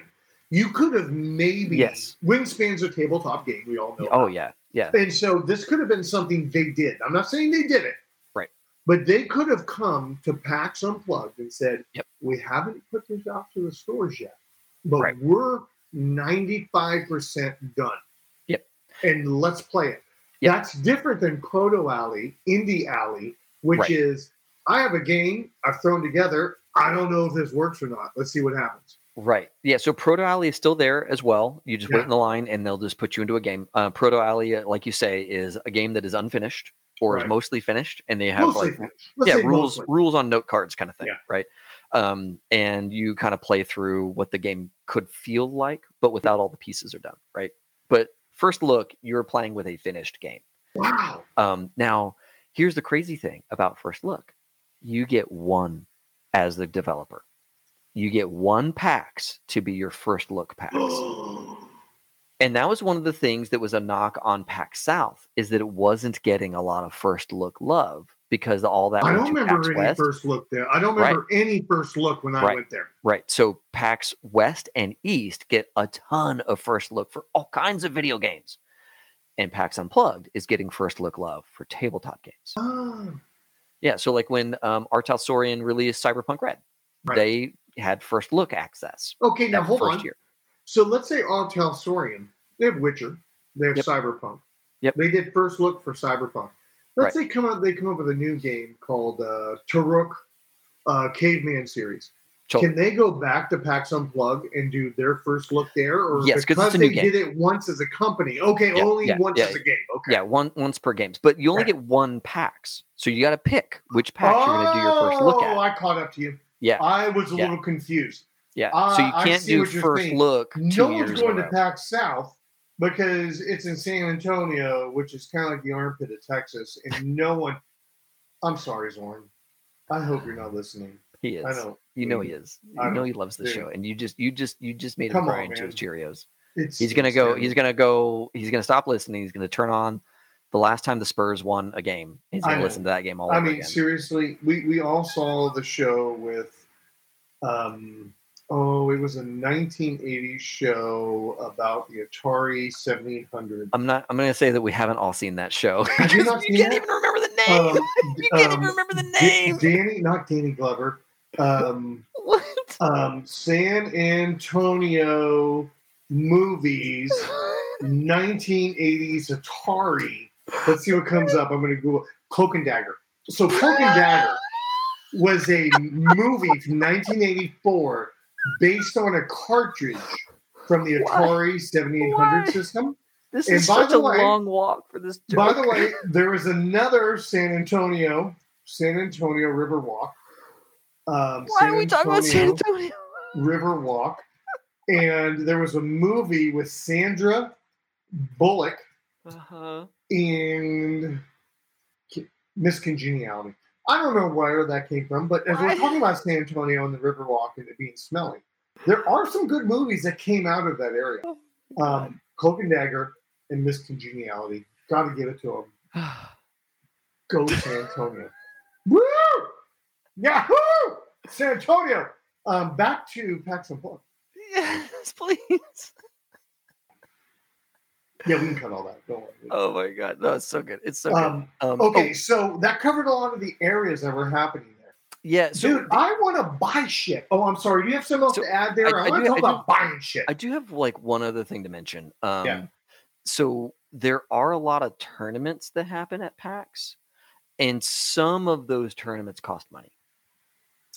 [SPEAKER 3] You could have maybe
[SPEAKER 4] Yes.
[SPEAKER 3] Wingspan's a tabletop game. We all know.
[SPEAKER 4] oh yeah yeah
[SPEAKER 3] And so this could have been something they did. I'm not saying they did it.
[SPEAKER 4] Right.
[SPEAKER 3] But they could have come to PAX Unplugged and said,
[SPEAKER 4] Yep.
[SPEAKER 3] we haven't put this out to the stores yet, but
[SPEAKER 4] Right.
[SPEAKER 3] we're 95% done.
[SPEAKER 4] Yep.
[SPEAKER 3] And let's play it.
[SPEAKER 4] Yep.
[SPEAKER 3] That's different than Proto Alley, Indie Alley, which
[SPEAKER 4] Right.
[SPEAKER 3] is I have a game I've thrown together. I don't know if this works or not. Let's see what happens.
[SPEAKER 4] Right. Yeah. So Proto Alley is still there as well. You just
[SPEAKER 3] Yeah.
[SPEAKER 4] wait in the line and they'll just put you into a game. Uh, Proto Alley, uh, like you say, is a game that is unfinished or is mostly finished, and they have
[SPEAKER 3] Mostly
[SPEAKER 4] like. Yeah rules
[SPEAKER 3] mostly.
[SPEAKER 4] rules on note cards kind of thing,
[SPEAKER 3] Yeah.
[SPEAKER 4] right? Um, and you kind of play through what the game could feel like, but without all the pieces are done, right? But first look, you're playing with a finished game.
[SPEAKER 3] Wow.
[SPEAKER 4] Um, now, here's the crazy thing about First Look you get one as the developer. You get one PAX to be your First Look PAX. And that was one of the things that was a knock on PAX South is that it wasn't getting a lot of First Look love because all that
[SPEAKER 3] I don't remember
[SPEAKER 4] PAX
[SPEAKER 3] any
[SPEAKER 4] West.
[SPEAKER 3] first look there. I don't remember any first look when I
[SPEAKER 4] Right.
[SPEAKER 3] went there.
[SPEAKER 4] Right. So PAX West and East get a ton of First Look for all kinds of video games. And PAX Unplugged is getting First Look love for tabletop games.
[SPEAKER 3] Ah,
[SPEAKER 4] Yeah, so like when um, R. Talsorian released Cyberpunk Red,
[SPEAKER 3] Right.
[SPEAKER 4] they had first look access.
[SPEAKER 3] okay, now hold
[SPEAKER 4] first
[SPEAKER 3] on.
[SPEAKER 4] year.
[SPEAKER 3] So let's say R. Talsorian, they have Witcher, they have
[SPEAKER 4] Yep.
[SPEAKER 3] Cyberpunk.
[SPEAKER 4] Yep.
[SPEAKER 3] They did first look for Cyberpunk. Let's say come out they come up with a new game called uh Taruk uh Caveman series.
[SPEAKER 4] So,
[SPEAKER 3] Can they go back to PAX Unplug and do their first look there? Or
[SPEAKER 4] Yes,
[SPEAKER 3] because
[SPEAKER 4] a new
[SPEAKER 3] they
[SPEAKER 4] game.
[SPEAKER 3] did it once as a company. Okay,
[SPEAKER 4] Yeah,
[SPEAKER 3] only
[SPEAKER 4] yeah,
[SPEAKER 3] once
[SPEAKER 4] yeah,
[SPEAKER 3] as a game. Okay.
[SPEAKER 4] yeah, one once per games, but you only
[SPEAKER 3] Right.
[SPEAKER 4] get one PAX, so you got to pick which PAX you're going to do your first look at.
[SPEAKER 3] Oh,
[SPEAKER 4] at.
[SPEAKER 3] I caught up to you.
[SPEAKER 4] Yeah,
[SPEAKER 3] I was a
[SPEAKER 4] Yeah.
[SPEAKER 3] little confused.
[SPEAKER 4] yeah.
[SPEAKER 3] Ah,
[SPEAKER 4] so you can't do first
[SPEAKER 3] saying.
[SPEAKER 4] look
[SPEAKER 3] No one's going to PAX South because it's in San Antonio, which is kind of like the armpit of Texas, and no one. I'm sorry, Zorn. I hope you're not listening.
[SPEAKER 4] He is.
[SPEAKER 3] I know.
[SPEAKER 4] You know he is.
[SPEAKER 3] I
[SPEAKER 4] You know
[SPEAKER 3] know.
[SPEAKER 4] he loves the show, and you just you just you just made him cry into his. Cheerios.
[SPEAKER 3] It's
[SPEAKER 4] He's gonna go. He's gonna go. He's gonna stop listening. He's gonna turn on the last time the Spurs won a game. He's listen to that game all
[SPEAKER 3] I mean,
[SPEAKER 4] again.
[SPEAKER 3] seriously, we we all saw the show with, um, oh, it was a 1980s show about the Atari 7800.
[SPEAKER 4] I'm not. I'm gonna say that we haven't all seen that show.
[SPEAKER 3] Have you not
[SPEAKER 4] you can't
[SPEAKER 3] it?
[SPEAKER 4] even remember the name.
[SPEAKER 3] Um,
[SPEAKER 4] you can't even
[SPEAKER 3] um,
[SPEAKER 4] remember the name.
[SPEAKER 3] Danny, not Danny Glover. Um,
[SPEAKER 4] what?
[SPEAKER 3] um, San Antonio movies, 1980s Atari. Let's see what comes up. I'm going to Google Cloak and Dagger. So Cloak and Dagger was a movie from 1984 based on a cartridge from the? Atari 7800
[SPEAKER 4] Why?
[SPEAKER 3] system.
[SPEAKER 4] This
[SPEAKER 3] And
[SPEAKER 4] is such a
[SPEAKER 3] way-
[SPEAKER 4] long walk for this. Joke.
[SPEAKER 3] By the way, there was another San Antonio, San Antonio River Walk. Um,
[SPEAKER 4] why are we talking about San
[SPEAKER 3] Antonio
[SPEAKER 4] Antonio?
[SPEAKER 3] River Walk, and there was a movie with Sandra Bullock
[SPEAKER 4] Uh-huh.
[SPEAKER 3] And Miss Congeniality. I don't know where that came from, but as we're talking about San Antonio and the Riverwalk and it being smelly, there are some good movies that came out of that area. Um, Cloak and Dagger and Miss Congeniality. Got to give it to them. Go San Antonio. Woo! Yahoo! San Antonio. Um, back to PAX Unplugged.
[SPEAKER 4] yes, please.
[SPEAKER 3] Yeah, we can cut all that. Don't worry.
[SPEAKER 4] Oh my god, no, it's so good. It's so good.
[SPEAKER 3] um,
[SPEAKER 4] Um,
[SPEAKER 3] okay,
[SPEAKER 4] oh,
[SPEAKER 3] so that covered a lot of the areas that were happening there.
[SPEAKER 4] yeah. So
[SPEAKER 3] Dude, I want to buy shit. Oh, I'm sorry. Do you have something else
[SPEAKER 4] So,
[SPEAKER 3] to add there?
[SPEAKER 4] I-
[SPEAKER 3] I,
[SPEAKER 4] I
[SPEAKER 3] want to talk
[SPEAKER 4] I do-
[SPEAKER 3] about buying shit.
[SPEAKER 4] I do have like one other thing to mention. Um,
[SPEAKER 3] Yeah.
[SPEAKER 4] So there are a lot of tournaments that happen at PAX, and some of those tournaments cost money.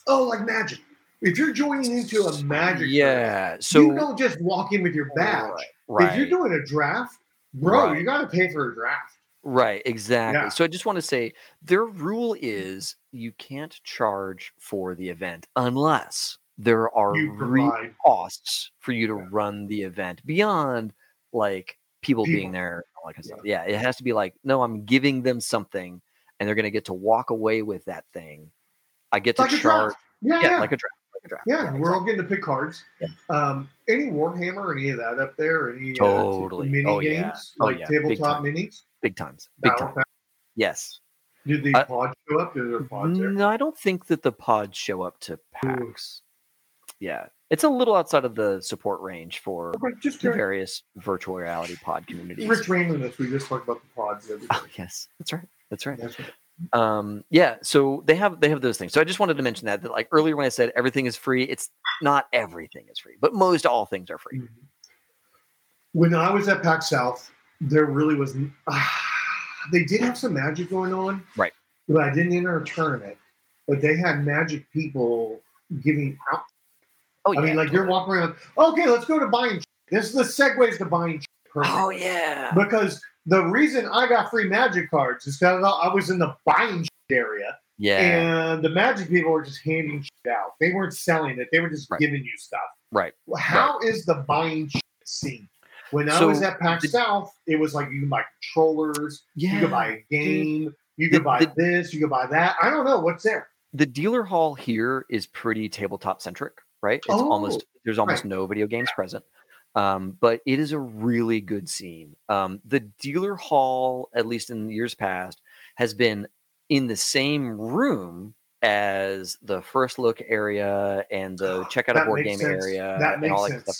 [SPEAKER 3] oh, like magic. If you're joining into a magic, tournament,
[SPEAKER 4] Yeah. So
[SPEAKER 3] you don't just walk in with your badge.
[SPEAKER 4] Right.
[SPEAKER 3] If you're doing a draft, bro,
[SPEAKER 4] Right.
[SPEAKER 3] you got to pay for a draft.
[SPEAKER 4] Right, exactly.
[SPEAKER 3] Yeah.
[SPEAKER 4] So I just want to say their rule is you can't charge for the event unless there are real costs for you to
[SPEAKER 3] Yeah.
[SPEAKER 4] run the event beyond like people, being there. and all that kind of stuff. Yeah, it has to be like, no, I'm giving them something and they're going to get to walk away with that thing. I get to
[SPEAKER 3] Like
[SPEAKER 4] charge.
[SPEAKER 3] Yeah,
[SPEAKER 4] Yeah,
[SPEAKER 3] yeah.
[SPEAKER 4] like a draft. Like draft.
[SPEAKER 3] Yeah, we're all getting to pick cards.
[SPEAKER 4] Yeah.
[SPEAKER 3] Um, any Warhammer, any of that up there? Any
[SPEAKER 4] Totally.
[SPEAKER 3] uh, mini
[SPEAKER 4] Oh, yeah.
[SPEAKER 3] games
[SPEAKER 4] Oh,
[SPEAKER 3] like
[SPEAKER 4] yeah. Big
[SPEAKER 3] tabletop
[SPEAKER 4] time.
[SPEAKER 3] minis?
[SPEAKER 4] big times. Big
[SPEAKER 3] Battle
[SPEAKER 4] time.
[SPEAKER 3] Pack?
[SPEAKER 4] Yes.
[SPEAKER 3] Did the
[SPEAKER 4] Uh,
[SPEAKER 3] pods show up? Did there pods there?
[SPEAKER 4] No, I don't think that the pods show up to PAX. Yeah, it's a little outside of the support range for
[SPEAKER 3] Okay, just
[SPEAKER 4] the various virtual reality pod communities.
[SPEAKER 3] Rich Randomness. We just talked about the pods.
[SPEAKER 4] Oh yes, that's right. That's right.
[SPEAKER 3] That's right.
[SPEAKER 4] Um, yeah, so they have they have those things. So I just wanted to mention that that like earlier when I said everything is free, it's not everything is free, but most all things are free.
[SPEAKER 3] When I was at PAX South, there really was. they did have some magic going on,
[SPEAKER 4] Right.
[SPEAKER 3] But I didn't enter a tournament. But they had magic people giving out.
[SPEAKER 4] Oh
[SPEAKER 3] I
[SPEAKER 4] yeah.
[SPEAKER 3] mean, like you're walking around. Okay, let's go to buying. This is the segues to buying.
[SPEAKER 4] Oh yeah.
[SPEAKER 3] Because the reason I got free magic cards is because I was in the buying area,
[SPEAKER 4] Yeah.
[SPEAKER 3] and the magic people were just handing shit out. They weren't selling it; they were just
[SPEAKER 4] Right.
[SPEAKER 3] giving you stuff.
[SPEAKER 4] Right.
[SPEAKER 3] How is the buying shit scene? When I was at PAX
[SPEAKER 4] the-
[SPEAKER 3] South, it was like you can buy controllers,
[SPEAKER 4] Yeah.
[SPEAKER 3] you can buy a game, you
[SPEAKER 4] The-
[SPEAKER 3] can buy
[SPEAKER 4] the-
[SPEAKER 3] this, you can buy that. I don't know what's there.
[SPEAKER 4] the dealer hall here is pretty tabletop centric, right? It's
[SPEAKER 3] Oh,
[SPEAKER 4] almost there's almost
[SPEAKER 3] right.
[SPEAKER 4] no video games present. Um, but it is a really good scene. Um, the dealer hall, at least in years past, has been in the same room as the first look area and the check out a board game
[SPEAKER 3] sense.
[SPEAKER 4] area
[SPEAKER 3] That
[SPEAKER 4] and all that
[SPEAKER 3] sense.
[SPEAKER 4] stuff.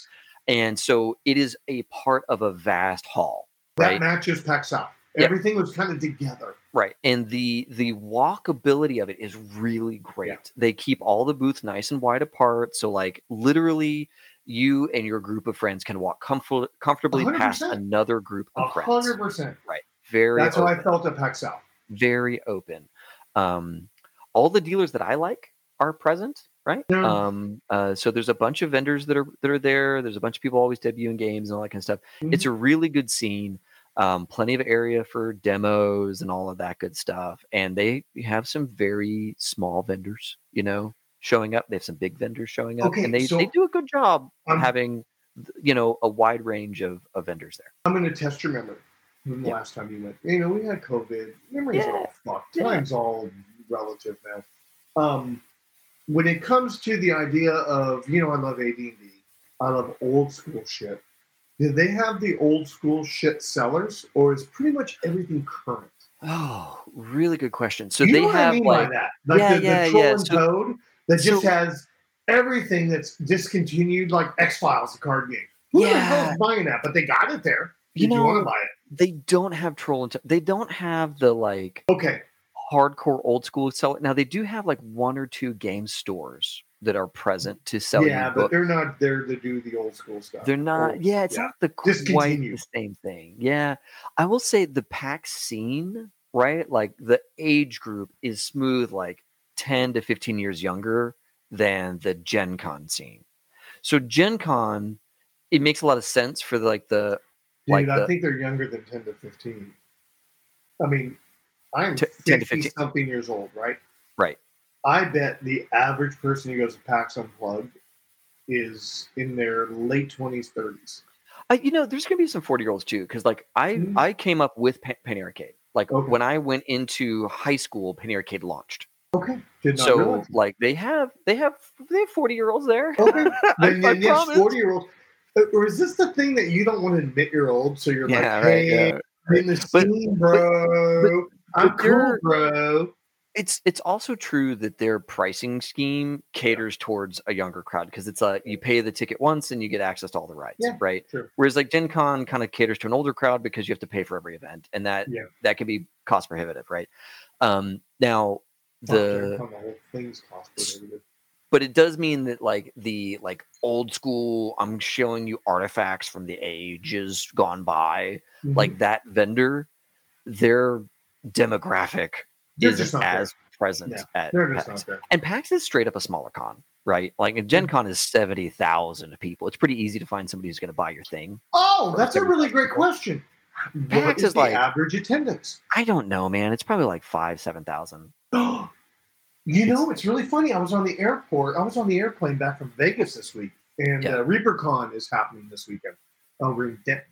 [SPEAKER 4] And so it is a part of a vast hall.
[SPEAKER 3] That
[SPEAKER 4] right?
[SPEAKER 3] matches PAX South.
[SPEAKER 4] Yeah.
[SPEAKER 3] Everything was kind of together.
[SPEAKER 4] Right. And the the walkability of it is really great. They keep all the booths nice and wide apart. So like literally you and your group of friends can walk comfort, comfortably past
[SPEAKER 3] 100%.
[SPEAKER 4] another group of friends.
[SPEAKER 3] hundred percent.
[SPEAKER 4] Right. Very
[SPEAKER 3] That's how I felt at South.
[SPEAKER 4] very open. Um all the dealers that I like are present, right?
[SPEAKER 3] Yeah.
[SPEAKER 4] Um uh so there's a bunch of vendors that are that are there. There's a bunch of people always debuting games and all that kind of stuff. It's a really good scene. Um, plenty of area for demos and all of that good stuff. And they have some very small vendors, you know, showing up. They have some big vendors showing up,
[SPEAKER 3] Okay,
[SPEAKER 4] and they,
[SPEAKER 3] so
[SPEAKER 4] they do a good job
[SPEAKER 3] I'm-
[SPEAKER 4] having you know a wide range of, of vendors there.
[SPEAKER 3] I'm going to test your memory from the
[SPEAKER 4] Yeah.
[SPEAKER 3] last time you went. You know, we had COVID. Memory's
[SPEAKER 4] Yeah.
[SPEAKER 3] all fucked.
[SPEAKER 4] Yeah.
[SPEAKER 3] Time's all relative now. Um, when it comes to the idea of, you know, I love AD&D. I love old school shit. Do they have the old school shit sellers, or is pretty much everything current?
[SPEAKER 4] Oh, really good question. So
[SPEAKER 3] you
[SPEAKER 4] they have
[SPEAKER 3] I mean
[SPEAKER 4] like
[SPEAKER 3] that? Like
[SPEAKER 4] Yeah,
[SPEAKER 3] the, the
[SPEAKER 4] yeah,
[SPEAKER 3] troll
[SPEAKER 4] yeah.
[SPEAKER 3] and
[SPEAKER 4] So-
[SPEAKER 3] toad that just
[SPEAKER 4] so-
[SPEAKER 3] has everything that's discontinued, like X Files, the card game. Who the
[SPEAKER 4] hell
[SPEAKER 3] is buying that? But they got it there.
[SPEAKER 4] You
[SPEAKER 3] if you want to buy it.
[SPEAKER 4] they don't have troll and they don't have the like
[SPEAKER 3] Okay.
[SPEAKER 4] hardcore old school sell now they do have like one or two game stores that are present to sell
[SPEAKER 3] yeah, but they're not there to do the old school stuff.
[SPEAKER 4] They're not.
[SPEAKER 3] Old-
[SPEAKER 4] Yeah, it's not the quite the same thing. Yeah, I will say the PAX scene, right? Like the age group is smooth, like ten to fifteen years younger than the Gen Con scene. So Gen Con, it makes a lot of sense for the, like the
[SPEAKER 3] Dude,
[SPEAKER 4] like
[SPEAKER 3] I
[SPEAKER 4] the-
[SPEAKER 3] think they're younger than 10 to 15. I mean, I'm
[SPEAKER 4] T- 10 to
[SPEAKER 3] 50
[SPEAKER 4] 15.
[SPEAKER 3] something years old, right?
[SPEAKER 4] right.
[SPEAKER 3] I bet the average person who goes to PAX Unplugged is in their late 20s, 30s.
[SPEAKER 4] I, you know, there's gonna be some forty year olds too, because like I
[SPEAKER 3] Mhm.
[SPEAKER 4] I came up with Pe- Penny Arcade. Like
[SPEAKER 3] Okay.
[SPEAKER 4] when I went into high school, Penny Arcade launched.
[SPEAKER 3] Okay. Did not
[SPEAKER 4] So
[SPEAKER 3] realize.
[SPEAKER 4] like they have they have they have forty year olds there.
[SPEAKER 3] Okay.
[SPEAKER 4] I-
[SPEAKER 3] Then,
[SPEAKER 4] I
[SPEAKER 3] then yes,
[SPEAKER 4] promise.
[SPEAKER 3] 40 year olds. Or is this the thing that you don't want to admit you're old? So you're
[SPEAKER 4] Yeah,
[SPEAKER 3] like,
[SPEAKER 4] right, yeah,
[SPEAKER 3] I'm in the
[SPEAKER 4] But-
[SPEAKER 3] scene, bro. I'm
[SPEAKER 4] but
[SPEAKER 3] cool, bro.
[SPEAKER 4] It's it's also true that their pricing scheme caters towards a younger crowd because it's a you pay the ticket once and you get access to all the rides,
[SPEAKER 3] Yeah,
[SPEAKER 4] right?
[SPEAKER 3] true.
[SPEAKER 4] Whereas like Gen Con kind of caters to an older crowd because you have to pay for every event, and that
[SPEAKER 3] Yeah.
[SPEAKER 4] that can be cost prohibitive, right? Um, now
[SPEAKER 3] Fuck,
[SPEAKER 4] the
[SPEAKER 3] Gen Con, the whole thing's cost
[SPEAKER 4] but it does mean that like the like old school i'm showing you artifacts from the ages gone by
[SPEAKER 3] Mhm.
[SPEAKER 4] like that vendor their demographic
[SPEAKER 3] They're
[SPEAKER 4] isn't
[SPEAKER 3] just there.
[SPEAKER 4] as present
[SPEAKER 3] Yeah,
[SPEAKER 4] at PAX. and PAX is straight up a smaller con, right? Like Gen Con is 70,000 people. It's pretty easy to find somebody who's going to buy your thing.
[SPEAKER 3] Oh, that's a really great
[SPEAKER 4] people.
[SPEAKER 3] question.
[SPEAKER 4] PAX
[SPEAKER 3] is
[SPEAKER 4] is
[SPEAKER 3] the
[SPEAKER 4] like-
[SPEAKER 3] average attendance?
[SPEAKER 4] I don't know, man. It's probably like 5, 7,000.
[SPEAKER 3] you know, it's really funny. I was on the airport. I was on the airplane back from Vegas this week, and
[SPEAKER 4] Yeah.
[SPEAKER 3] uh, ReaperCon is happening this weekend over in Denton.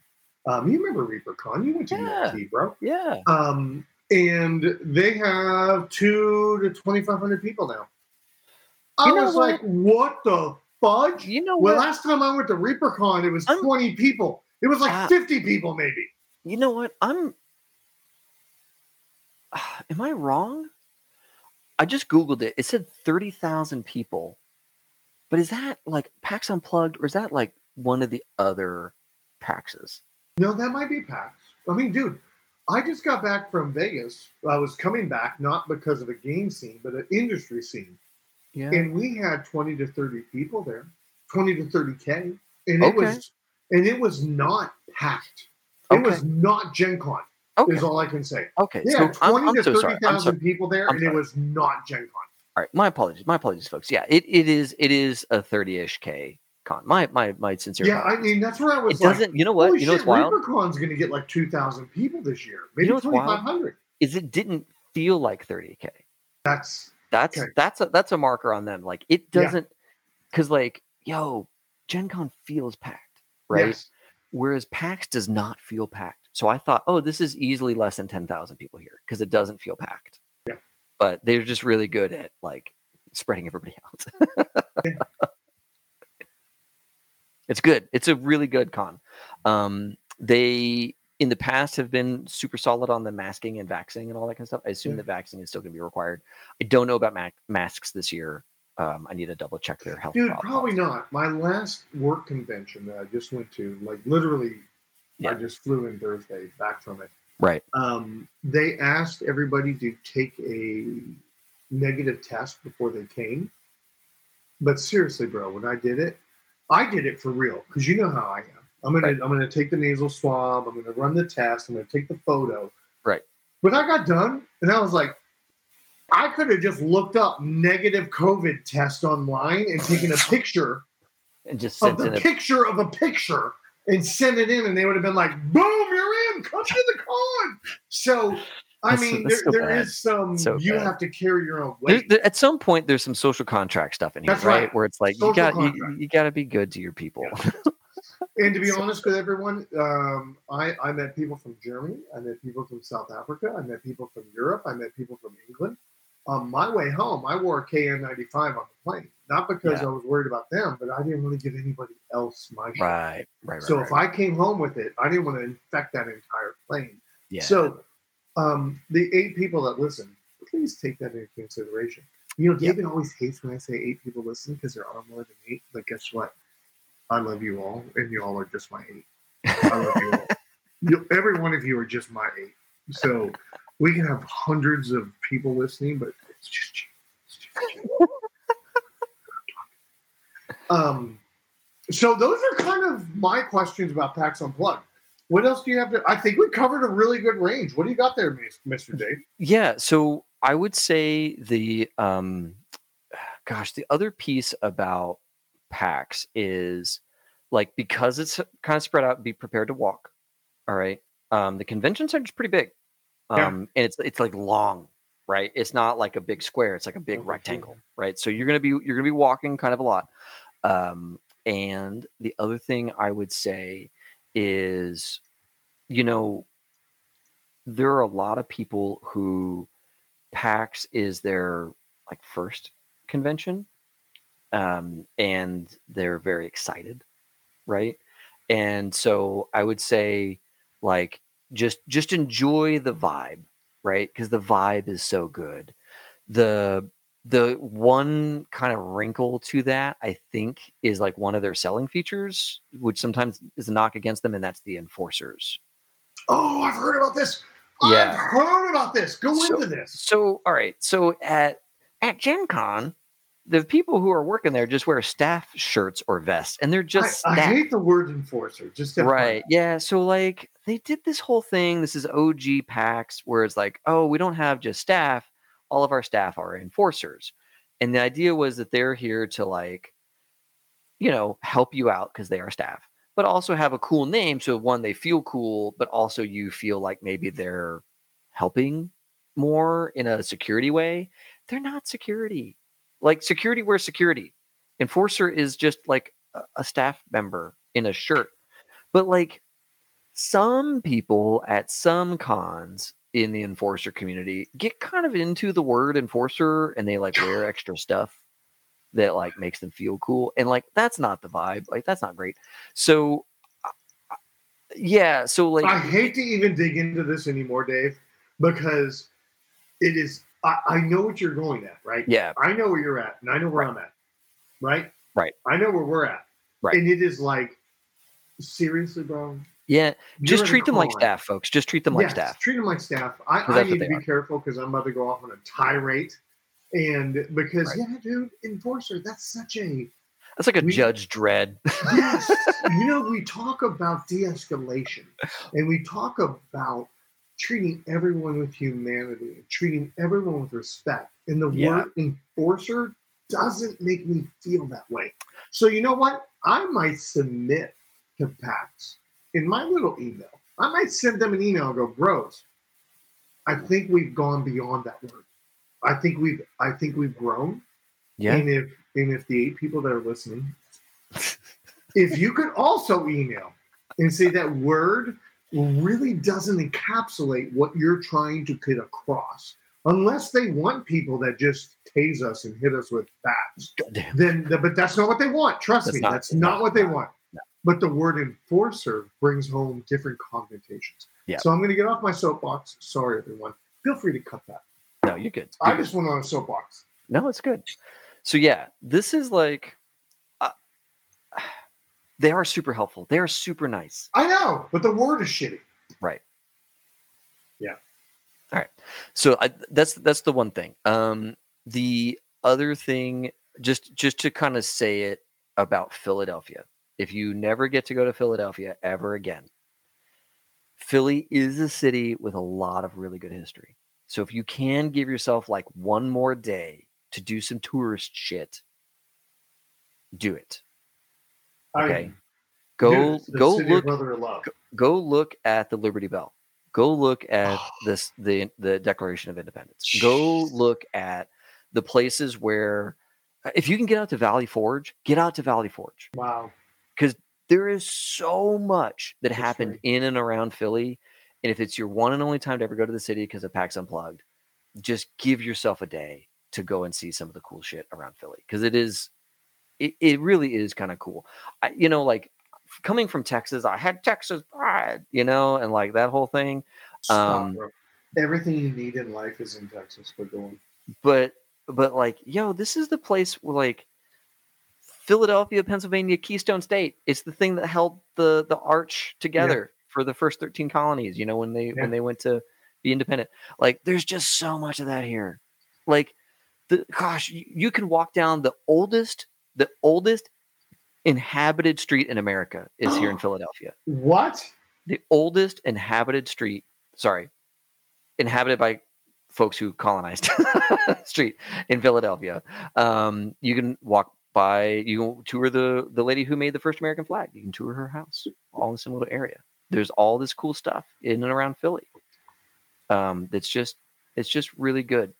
[SPEAKER 3] Um, you remember ReaperCon? You went to
[SPEAKER 4] Yeah.
[SPEAKER 3] UNT, bro.
[SPEAKER 4] Yeah.
[SPEAKER 3] Um, and they have two to twenty five hundred people now. I
[SPEAKER 4] You know
[SPEAKER 3] was
[SPEAKER 4] what?
[SPEAKER 3] like, "What the fudge?"
[SPEAKER 4] You know
[SPEAKER 3] Well,
[SPEAKER 4] what?
[SPEAKER 3] last time I went to ReaperCon, it was
[SPEAKER 4] I'm-
[SPEAKER 3] twenty people. It was like
[SPEAKER 4] Ah.
[SPEAKER 3] fifty people, maybe.
[SPEAKER 4] You know what? I'm Am I wrong? I just googled it. It said 30,000 people. But is that like PAX Unplugged or is that like one of the other PAXs?
[SPEAKER 3] No, that might be PAX. I mean, dude, I just got back from Vegas. I was coming back not because of a game scene, but an industry scene.
[SPEAKER 4] Yeah.
[SPEAKER 3] And we had 20 to 30 people there, 20 to 30K. And it was and it was not packed. It
[SPEAKER 4] Okay.
[SPEAKER 3] was not Gen Con,
[SPEAKER 4] Okay.
[SPEAKER 3] is all I can say.
[SPEAKER 4] Okay.
[SPEAKER 3] Yeah,
[SPEAKER 4] so I'm,
[SPEAKER 3] 20
[SPEAKER 4] I'm
[SPEAKER 3] to
[SPEAKER 4] so
[SPEAKER 3] 30,000
[SPEAKER 4] sorry.
[SPEAKER 3] people there,
[SPEAKER 4] I'm
[SPEAKER 3] and it was not Gen Con.
[SPEAKER 4] All right. My apologies. My apologies, folks. Yeah, it, it is it is a 30-ish K con. My my my sincere
[SPEAKER 3] Yeah, I mean, that's where I was
[SPEAKER 4] it
[SPEAKER 3] like,
[SPEAKER 4] doesn't you know what? You know
[SPEAKER 3] shit,
[SPEAKER 4] what's wild?
[SPEAKER 3] ReaperCon's going to get like 2,000 people this year, maybe
[SPEAKER 4] know
[SPEAKER 3] 2,500.
[SPEAKER 4] Is it didn't feel like 30K.
[SPEAKER 3] That's
[SPEAKER 4] That's
[SPEAKER 3] Okay.
[SPEAKER 4] that's a that's a marker on them. Like it doesn't because like, yo, Gen Con feels packed, right?
[SPEAKER 3] yes.
[SPEAKER 4] Whereas PAX does not feel packed. So I thought, oh, this is easily less than 10,000 people here because it doesn't feel packed.
[SPEAKER 3] Yeah.
[SPEAKER 4] But they're just really good at like spreading everybody out.
[SPEAKER 3] Yeah.
[SPEAKER 4] It's good. It's a really good con. Um, they in the past have been super solid on the masking and vaxing and all that kind of stuff. I assume
[SPEAKER 3] Yeah.
[SPEAKER 4] that vaccine is still going to be required. I don't know about ma- masks this year. Um, I need to double check their health.
[SPEAKER 3] Dude,
[SPEAKER 4] protocols.
[SPEAKER 3] probably not. My last work convention that I just went to, like literally, I just flew in Thursday back from it.
[SPEAKER 4] Right.
[SPEAKER 3] Um, they asked everybody to take a negative test before they came. But seriously, bro, when I did it, I did it for real because you know how I am. I'm gonna
[SPEAKER 4] Right.
[SPEAKER 3] I'm gonna take the nasal swab. I'm gonna run the test. I'm gonna take the photo.
[SPEAKER 4] Right.
[SPEAKER 3] But I got done and I was like, I could have just looked up negative COVID test online and taken a picture
[SPEAKER 4] And just
[SPEAKER 3] of the
[SPEAKER 4] in a
[SPEAKER 3] picture of a picture and send it in, and they would have been like, "Boom, you're in. Come to the con." So, I
[SPEAKER 4] That's
[SPEAKER 3] mean,
[SPEAKER 4] that's
[SPEAKER 3] there,
[SPEAKER 4] so
[SPEAKER 3] there is some.
[SPEAKER 4] So
[SPEAKER 3] you
[SPEAKER 4] bad.
[SPEAKER 3] have to carry your own weight.
[SPEAKER 4] there, at some point there's some social contract stuff in here, right?
[SPEAKER 3] right.
[SPEAKER 4] Where it's like
[SPEAKER 3] Social
[SPEAKER 4] you got you, you got to be good to your people.
[SPEAKER 3] And to be honest with everyone, um, I, I met people from Germany. I met people from South Africa. I met people from Europe. I met people from England. On my way home, I wore a KN95 on the plane, not because
[SPEAKER 4] Yeah.
[SPEAKER 3] I was worried about them, but I didn't want to give anybody else my shit.
[SPEAKER 4] Right, right, right.
[SPEAKER 3] So
[SPEAKER 4] right.
[SPEAKER 3] if I came home with it, I didn't want to infect that entire plane.
[SPEAKER 4] yeah.
[SPEAKER 3] So um, the eight people that listen, please take that into consideration. You know, David always hates when I say eight people listen because there are more than eight. But guess what? I love you all, and you all are just my eight. I love you all. You, every one of you are just my eight. So we can have hundreds of people listening, but it's just you. It's just you. Um, so those are kind of my questions about PAX Unplugged. What else do you have to? I think we covered a really good range. What do you got there, Mr. Dave?
[SPEAKER 4] Yeah, so I would say the um gosh, the other piece about PAX is like because it's kind of spread out, be prepared to walk. All right. Um the convention center is pretty big. Um
[SPEAKER 3] Yeah.
[SPEAKER 4] and it's it's like long, right? It's not like a big square, it's like a big rectangle, right? So you're gonna be you're gonna be walking kind of a lot. Um and the other thing I would say is, you know, there are a lot of people who PAX is their like first convention, um, and they're very excited, right? And so I would say, like, just just enjoy the vibe, right? Because the vibe is so good. The the one kind of wrinkle to that, I think, is like one of their selling features, which sometimes is a knock against them, and that's the enforcers.
[SPEAKER 3] Oh, I've heard about this.
[SPEAKER 4] yeah.
[SPEAKER 3] I've heard about this. Go
[SPEAKER 4] So-
[SPEAKER 3] into this.
[SPEAKER 4] So, all right. So at at Gen Con, the people who are working there just wear staff shirts or vests, and they're just
[SPEAKER 3] I, I hate the word enforcer. Just
[SPEAKER 4] right. Yeah. So like they did this whole thing. This is OG PAX, where it's like, oh, we don't have just staff. All of our staff are enforcers, and the idea was that they're here to like, you know, help you out because they are staff, but also have a cool name. So one, they feel cool, but also you feel like maybe they're helping more in a security way. They're not security. Like security, where's security? Enforcer is just like a staff member in a shirt. But like some people at some cons in the enforcer community get kind of into the word enforcer and they like wear extra stuff that like makes them feel cool. And like that's not the vibe. Like that's not great. So yeah, so like
[SPEAKER 3] I hate to even dig into this anymore, Dave, because it is. I, I know what you're going at, right?
[SPEAKER 4] yeah,
[SPEAKER 3] I know where you're at, and I know where I'm at, right?
[SPEAKER 4] Right.
[SPEAKER 3] I know where we're at,
[SPEAKER 4] Right.
[SPEAKER 3] And it is like, seriously, bro.
[SPEAKER 4] Yeah, just treat them like staff, folks. Just treat them like
[SPEAKER 3] Yes,
[SPEAKER 4] staff.
[SPEAKER 3] Treat them like staff. I, I need to be
[SPEAKER 4] are.
[SPEAKER 3] careful because I'm about to go off on a tirade, and because
[SPEAKER 4] Right.
[SPEAKER 3] yeah, dude, enforcer. That's such a
[SPEAKER 4] That's like a
[SPEAKER 3] We-
[SPEAKER 4] Judge Dredd.
[SPEAKER 3] yes. you know, we talk about de-escalation, and we talk about treating everyone with humanity, treating everyone with respect. And the
[SPEAKER 4] Yeah.
[SPEAKER 3] word enforcer doesn't make me feel that way. So you know what? I might submit to PAX in my little email. I might send them an email and go, bros, I think we've gone beyond that word. I think we've I think we've grown.
[SPEAKER 4] Yeah.
[SPEAKER 3] And if and if the eight people that are listening, if you could also email and say that word really doesn't encapsulate what you're trying to get across, unless they want people that just tase us and hit us with bats, then but that's not what they want. Trust
[SPEAKER 4] That's
[SPEAKER 3] me,
[SPEAKER 4] not-
[SPEAKER 3] that's not,
[SPEAKER 4] no,
[SPEAKER 3] what they want. But the word enforcer brings home different connotations.
[SPEAKER 4] Yeah.
[SPEAKER 3] So I'm going to get off my soapbox. Sorry, everyone. Feel free to cut that.
[SPEAKER 4] No, you're good.
[SPEAKER 3] I
[SPEAKER 4] You're good.
[SPEAKER 3] just went on a soapbox.
[SPEAKER 4] No, it's good. So yeah, this is like uh, they are super helpful. They are super nice.
[SPEAKER 3] I know, but the word is shitty.
[SPEAKER 4] Right.
[SPEAKER 3] Yeah.
[SPEAKER 4] All right. So I, that's that's the one thing. Um, the other thing, just just to kind of say it about Philadelphia. If you never get to go to Philadelphia ever again, Philly is a city with a lot of really good history. So if you can give yourself like one more day to do some tourist shit, do it.
[SPEAKER 3] I-
[SPEAKER 4] Okay. Go
[SPEAKER 3] Dude,
[SPEAKER 4] go look go look at the Liberty Bell. Go look at this the the Declaration of Independence. Go look at the places where uh, if you can get out to Valley Forge, get out to Valley Forge.
[SPEAKER 3] Wow.
[SPEAKER 4] There is so much that
[SPEAKER 3] That's
[SPEAKER 4] happened
[SPEAKER 3] right.
[SPEAKER 4] in and around Philly. And if it's your one and only time to ever go to the city because of PAX Unplugged, just give yourself a day to go and see some of the cool shit around Philly because it is, it, it really is kind of cool. I, you know, like coming from Texas, I had Texas pride, you know, and like that whole thing. Um.
[SPEAKER 3] Everything you need in life is in Texas. But go on.
[SPEAKER 4] but but like yo this is the place where like philadelphia pennsylvania keystone state it's the thing that held the the arch together for the first 13 colonies you know when they
[SPEAKER 3] Yeah.
[SPEAKER 4] when they went to be independent. Like there's just so much of that here. Like the gosh you, you can walk down the oldest the oldest inhabited street in america is here in philadelphia.
[SPEAKER 3] What?
[SPEAKER 4] the oldest inhabited street sorry inhabited by folks who colonized street in philadelphia. Um, you can walk by you can tour the the lady who made the first american flag. You can tour her house all in the same little area. There's all this cool stuff in and around philly. Um, that's just it's just really good.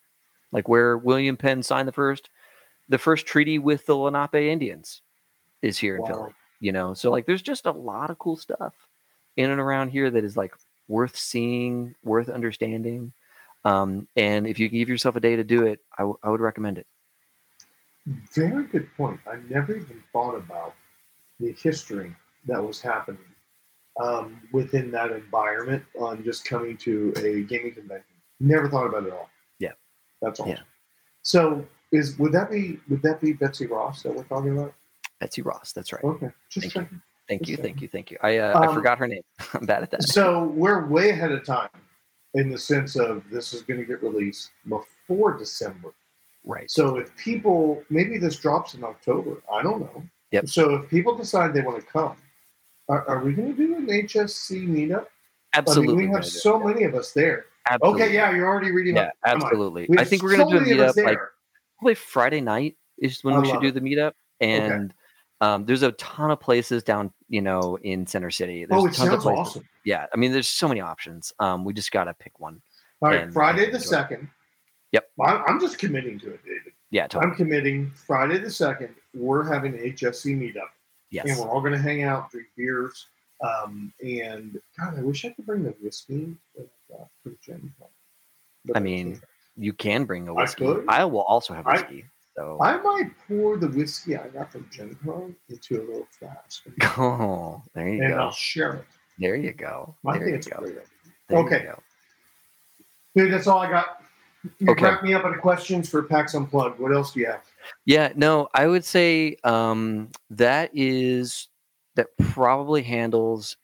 [SPEAKER 4] Like where william penn signed the first the first treaty with the lenape indians is here in
[SPEAKER 3] Wow.
[SPEAKER 4] philly you know? So like there's just a lot of cool stuff in and around here that is like worth seeing worth understanding. Um, and if you give yourself a day to do it I, w- I would recommend it
[SPEAKER 3] Very good point. I never even thought about the history that was happening um, within that environment on just coming to a gaming convention. Never thought about it at all.
[SPEAKER 4] Yeah.
[SPEAKER 3] That's awesome.
[SPEAKER 4] Yeah.
[SPEAKER 3] So is would that be would that be Betsy Ross that we're talking about?
[SPEAKER 4] betsy ross that's right
[SPEAKER 3] Okay. Just
[SPEAKER 4] Thank you. thank you
[SPEAKER 3] Just
[SPEAKER 4] thank you thank you i uh, i
[SPEAKER 3] Um,
[SPEAKER 4] forgot her name i'm bad at that
[SPEAKER 3] So we're way ahead of time in the sense of this is going to get released before December.
[SPEAKER 4] Right
[SPEAKER 3] So if people, maybe this drops in October, I don't know.
[SPEAKER 4] Yep.
[SPEAKER 3] So if people decide they want to come, are, are we going to do an HSC meetup?
[SPEAKER 4] absolutely
[SPEAKER 3] I mean, we have so many of us there.
[SPEAKER 4] Absolutely.
[SPEAKER 3] Okay, yeah, you're already reading.
[SPEAKER 4] yeah
[SPEAKER 3] up.
[SPEAKER 4] Absolutely i think we're
[SPEAKER 3] so
[SPEAKER 4] gonna do a
[SPEAKER 3] many of us
[SPEAKER 4] meetup like probably friday night is when
[SPEAKER 3] I
[SPEAKER 4] we should do
[SPEAKER 3] it.
[SPEAKER 4] the meetup and um, there's a ton of places down you know in center city there's
[SPEAKER 3] Oh, it sounds
[SPEAKER 4] places
[SPEAKER 3] awesome.
[SPEAKER 4] yeah i mean there's so many options um, we just gotta pick one
[SPEAKER 3] All right, Friday the second.
[SPEAKER 4] Yep.
[SPEAKER 3] I'm, I'm just committing to it, David.
[SPEAKER 4] yeah totally
[SPEAKER 3] I'm committing. Friday the second, we're having an HSC meetup.
[SPEAKER 4] yes
[SPEAKER 3] and we're all going to hang out, drink beers. Um, and God, I wish I could bring the whiskey that I
[SPEAKER 4] I mean, you can bring a whiskey.
[SPEAKER 3] could.
[SPEAKER 4] I, will also have
[SPEAKER 3] I-
[SPEAKER 4] whiskey. so
[SPEAKER 3] I might pour the whiskey I got from Gen Con into a little flask,
[SPEAKER 4] oh, there you
[SPEAKER 3] and
[SPEAKER 4] go.
[SPEAKER 3] I'll share it.
[SPEAKER 4] There you go.
[SPEAKER 3] I
[SPEAKER 4] There you go. There you
[SPEAKER 3] Okay.
[SPEAKER 4] go.
[SPEAKER 3] Dude, that's all I got. You
[SPEAKER 4] Okay.
[SPEAKER 3] wrap me up on questions for PAX Unplugged. What else do you have?
[SPEAKER 4] Yeah, no, I would say um, that is that probably handles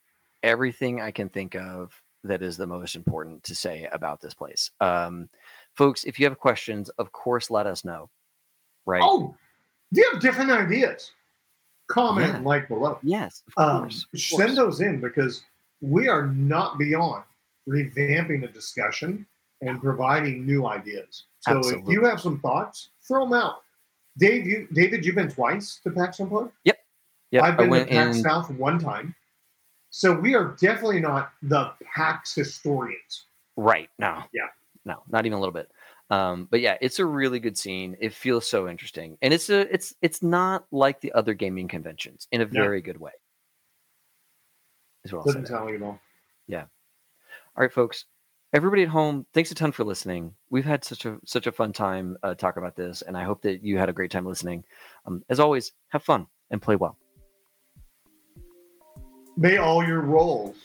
[SPEAKER 4] everything I can think of that is the most important to say about this place. Um, folks, if you have questions, of course, let us know. Right?
[SPEAKER 3] Oh, if you have different ideas, comment
[SPEAKER 4] Yeah.
[SPEAKER 3] and like below.
[SPEAKER 4] yes, of
[SPEAKER 3] Um,
[SPEAKER 4] course. of
[SPEAKER 3] send
[SPEAKER 4] course.
[SPEAKER 3] those in because we are not beyond revamping the discussion and providing new ideas. So if you have some thoughts, throw them out. Dave, you, David, you've been twice to PAX Unplugged.
[SPEAKER 4] Yeah,
[SPEAKER 3] I've been to PAX. South one time. So we are definitely not the PAX historians.
[SPEAKER 4] Right. No.
[SPEAKER 3] Yeah.
[SPEAKER 4] No, not even a little bit. Um, but yeah, it's a really good scene. It feels so interesting. And it's a it's it's not like the other gaming conventions in a
[SPEAKER 3] No.
[SPEAKER 4] very good way. Is what I'll
[SPEAKER 3] Doesn't
[SPEAKER 4] say.
[SPEAKER 3] like it all.
[SPEAKER 4] All right, folks. Everybody at home, thanks a ton for listening. We've had such a such a fun time uh, talking about this, and I hope that you had a great time listening. Um, as always, have fun and play well.
[SPEAKER 3] May all your rolls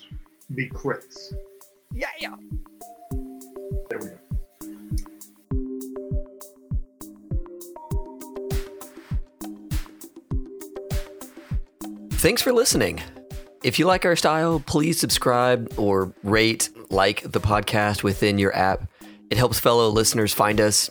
[SPEAKER 3] be crits.
[SPEAKER 4] Yeah, yeah.
[SPEAKER 3] There we go.
[SPEAKER 6] Thanks for listening. If you like our style, please subscribe or rate, like the podcast within your app. It helps fellow listeners find us.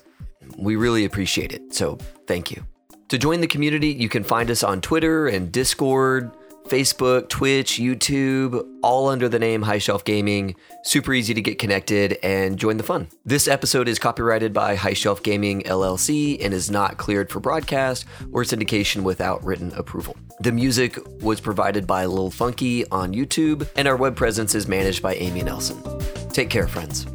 [SPEAKER 6] We really appreciate it. So thank you. To join the community, you can find us on Twitter and Discord, Facebook, Twitch, YouTube, all under the name High Shelf Gaming. Super easy to get connected and join the fun. This episode is copyrighted by High Shelf Gaming LLC and is not cleared for broadcast or syndication without written approval. The music was provided by Lil Funky on YouTube, and our web presence is managed by Amy Nelson. Take care, friends.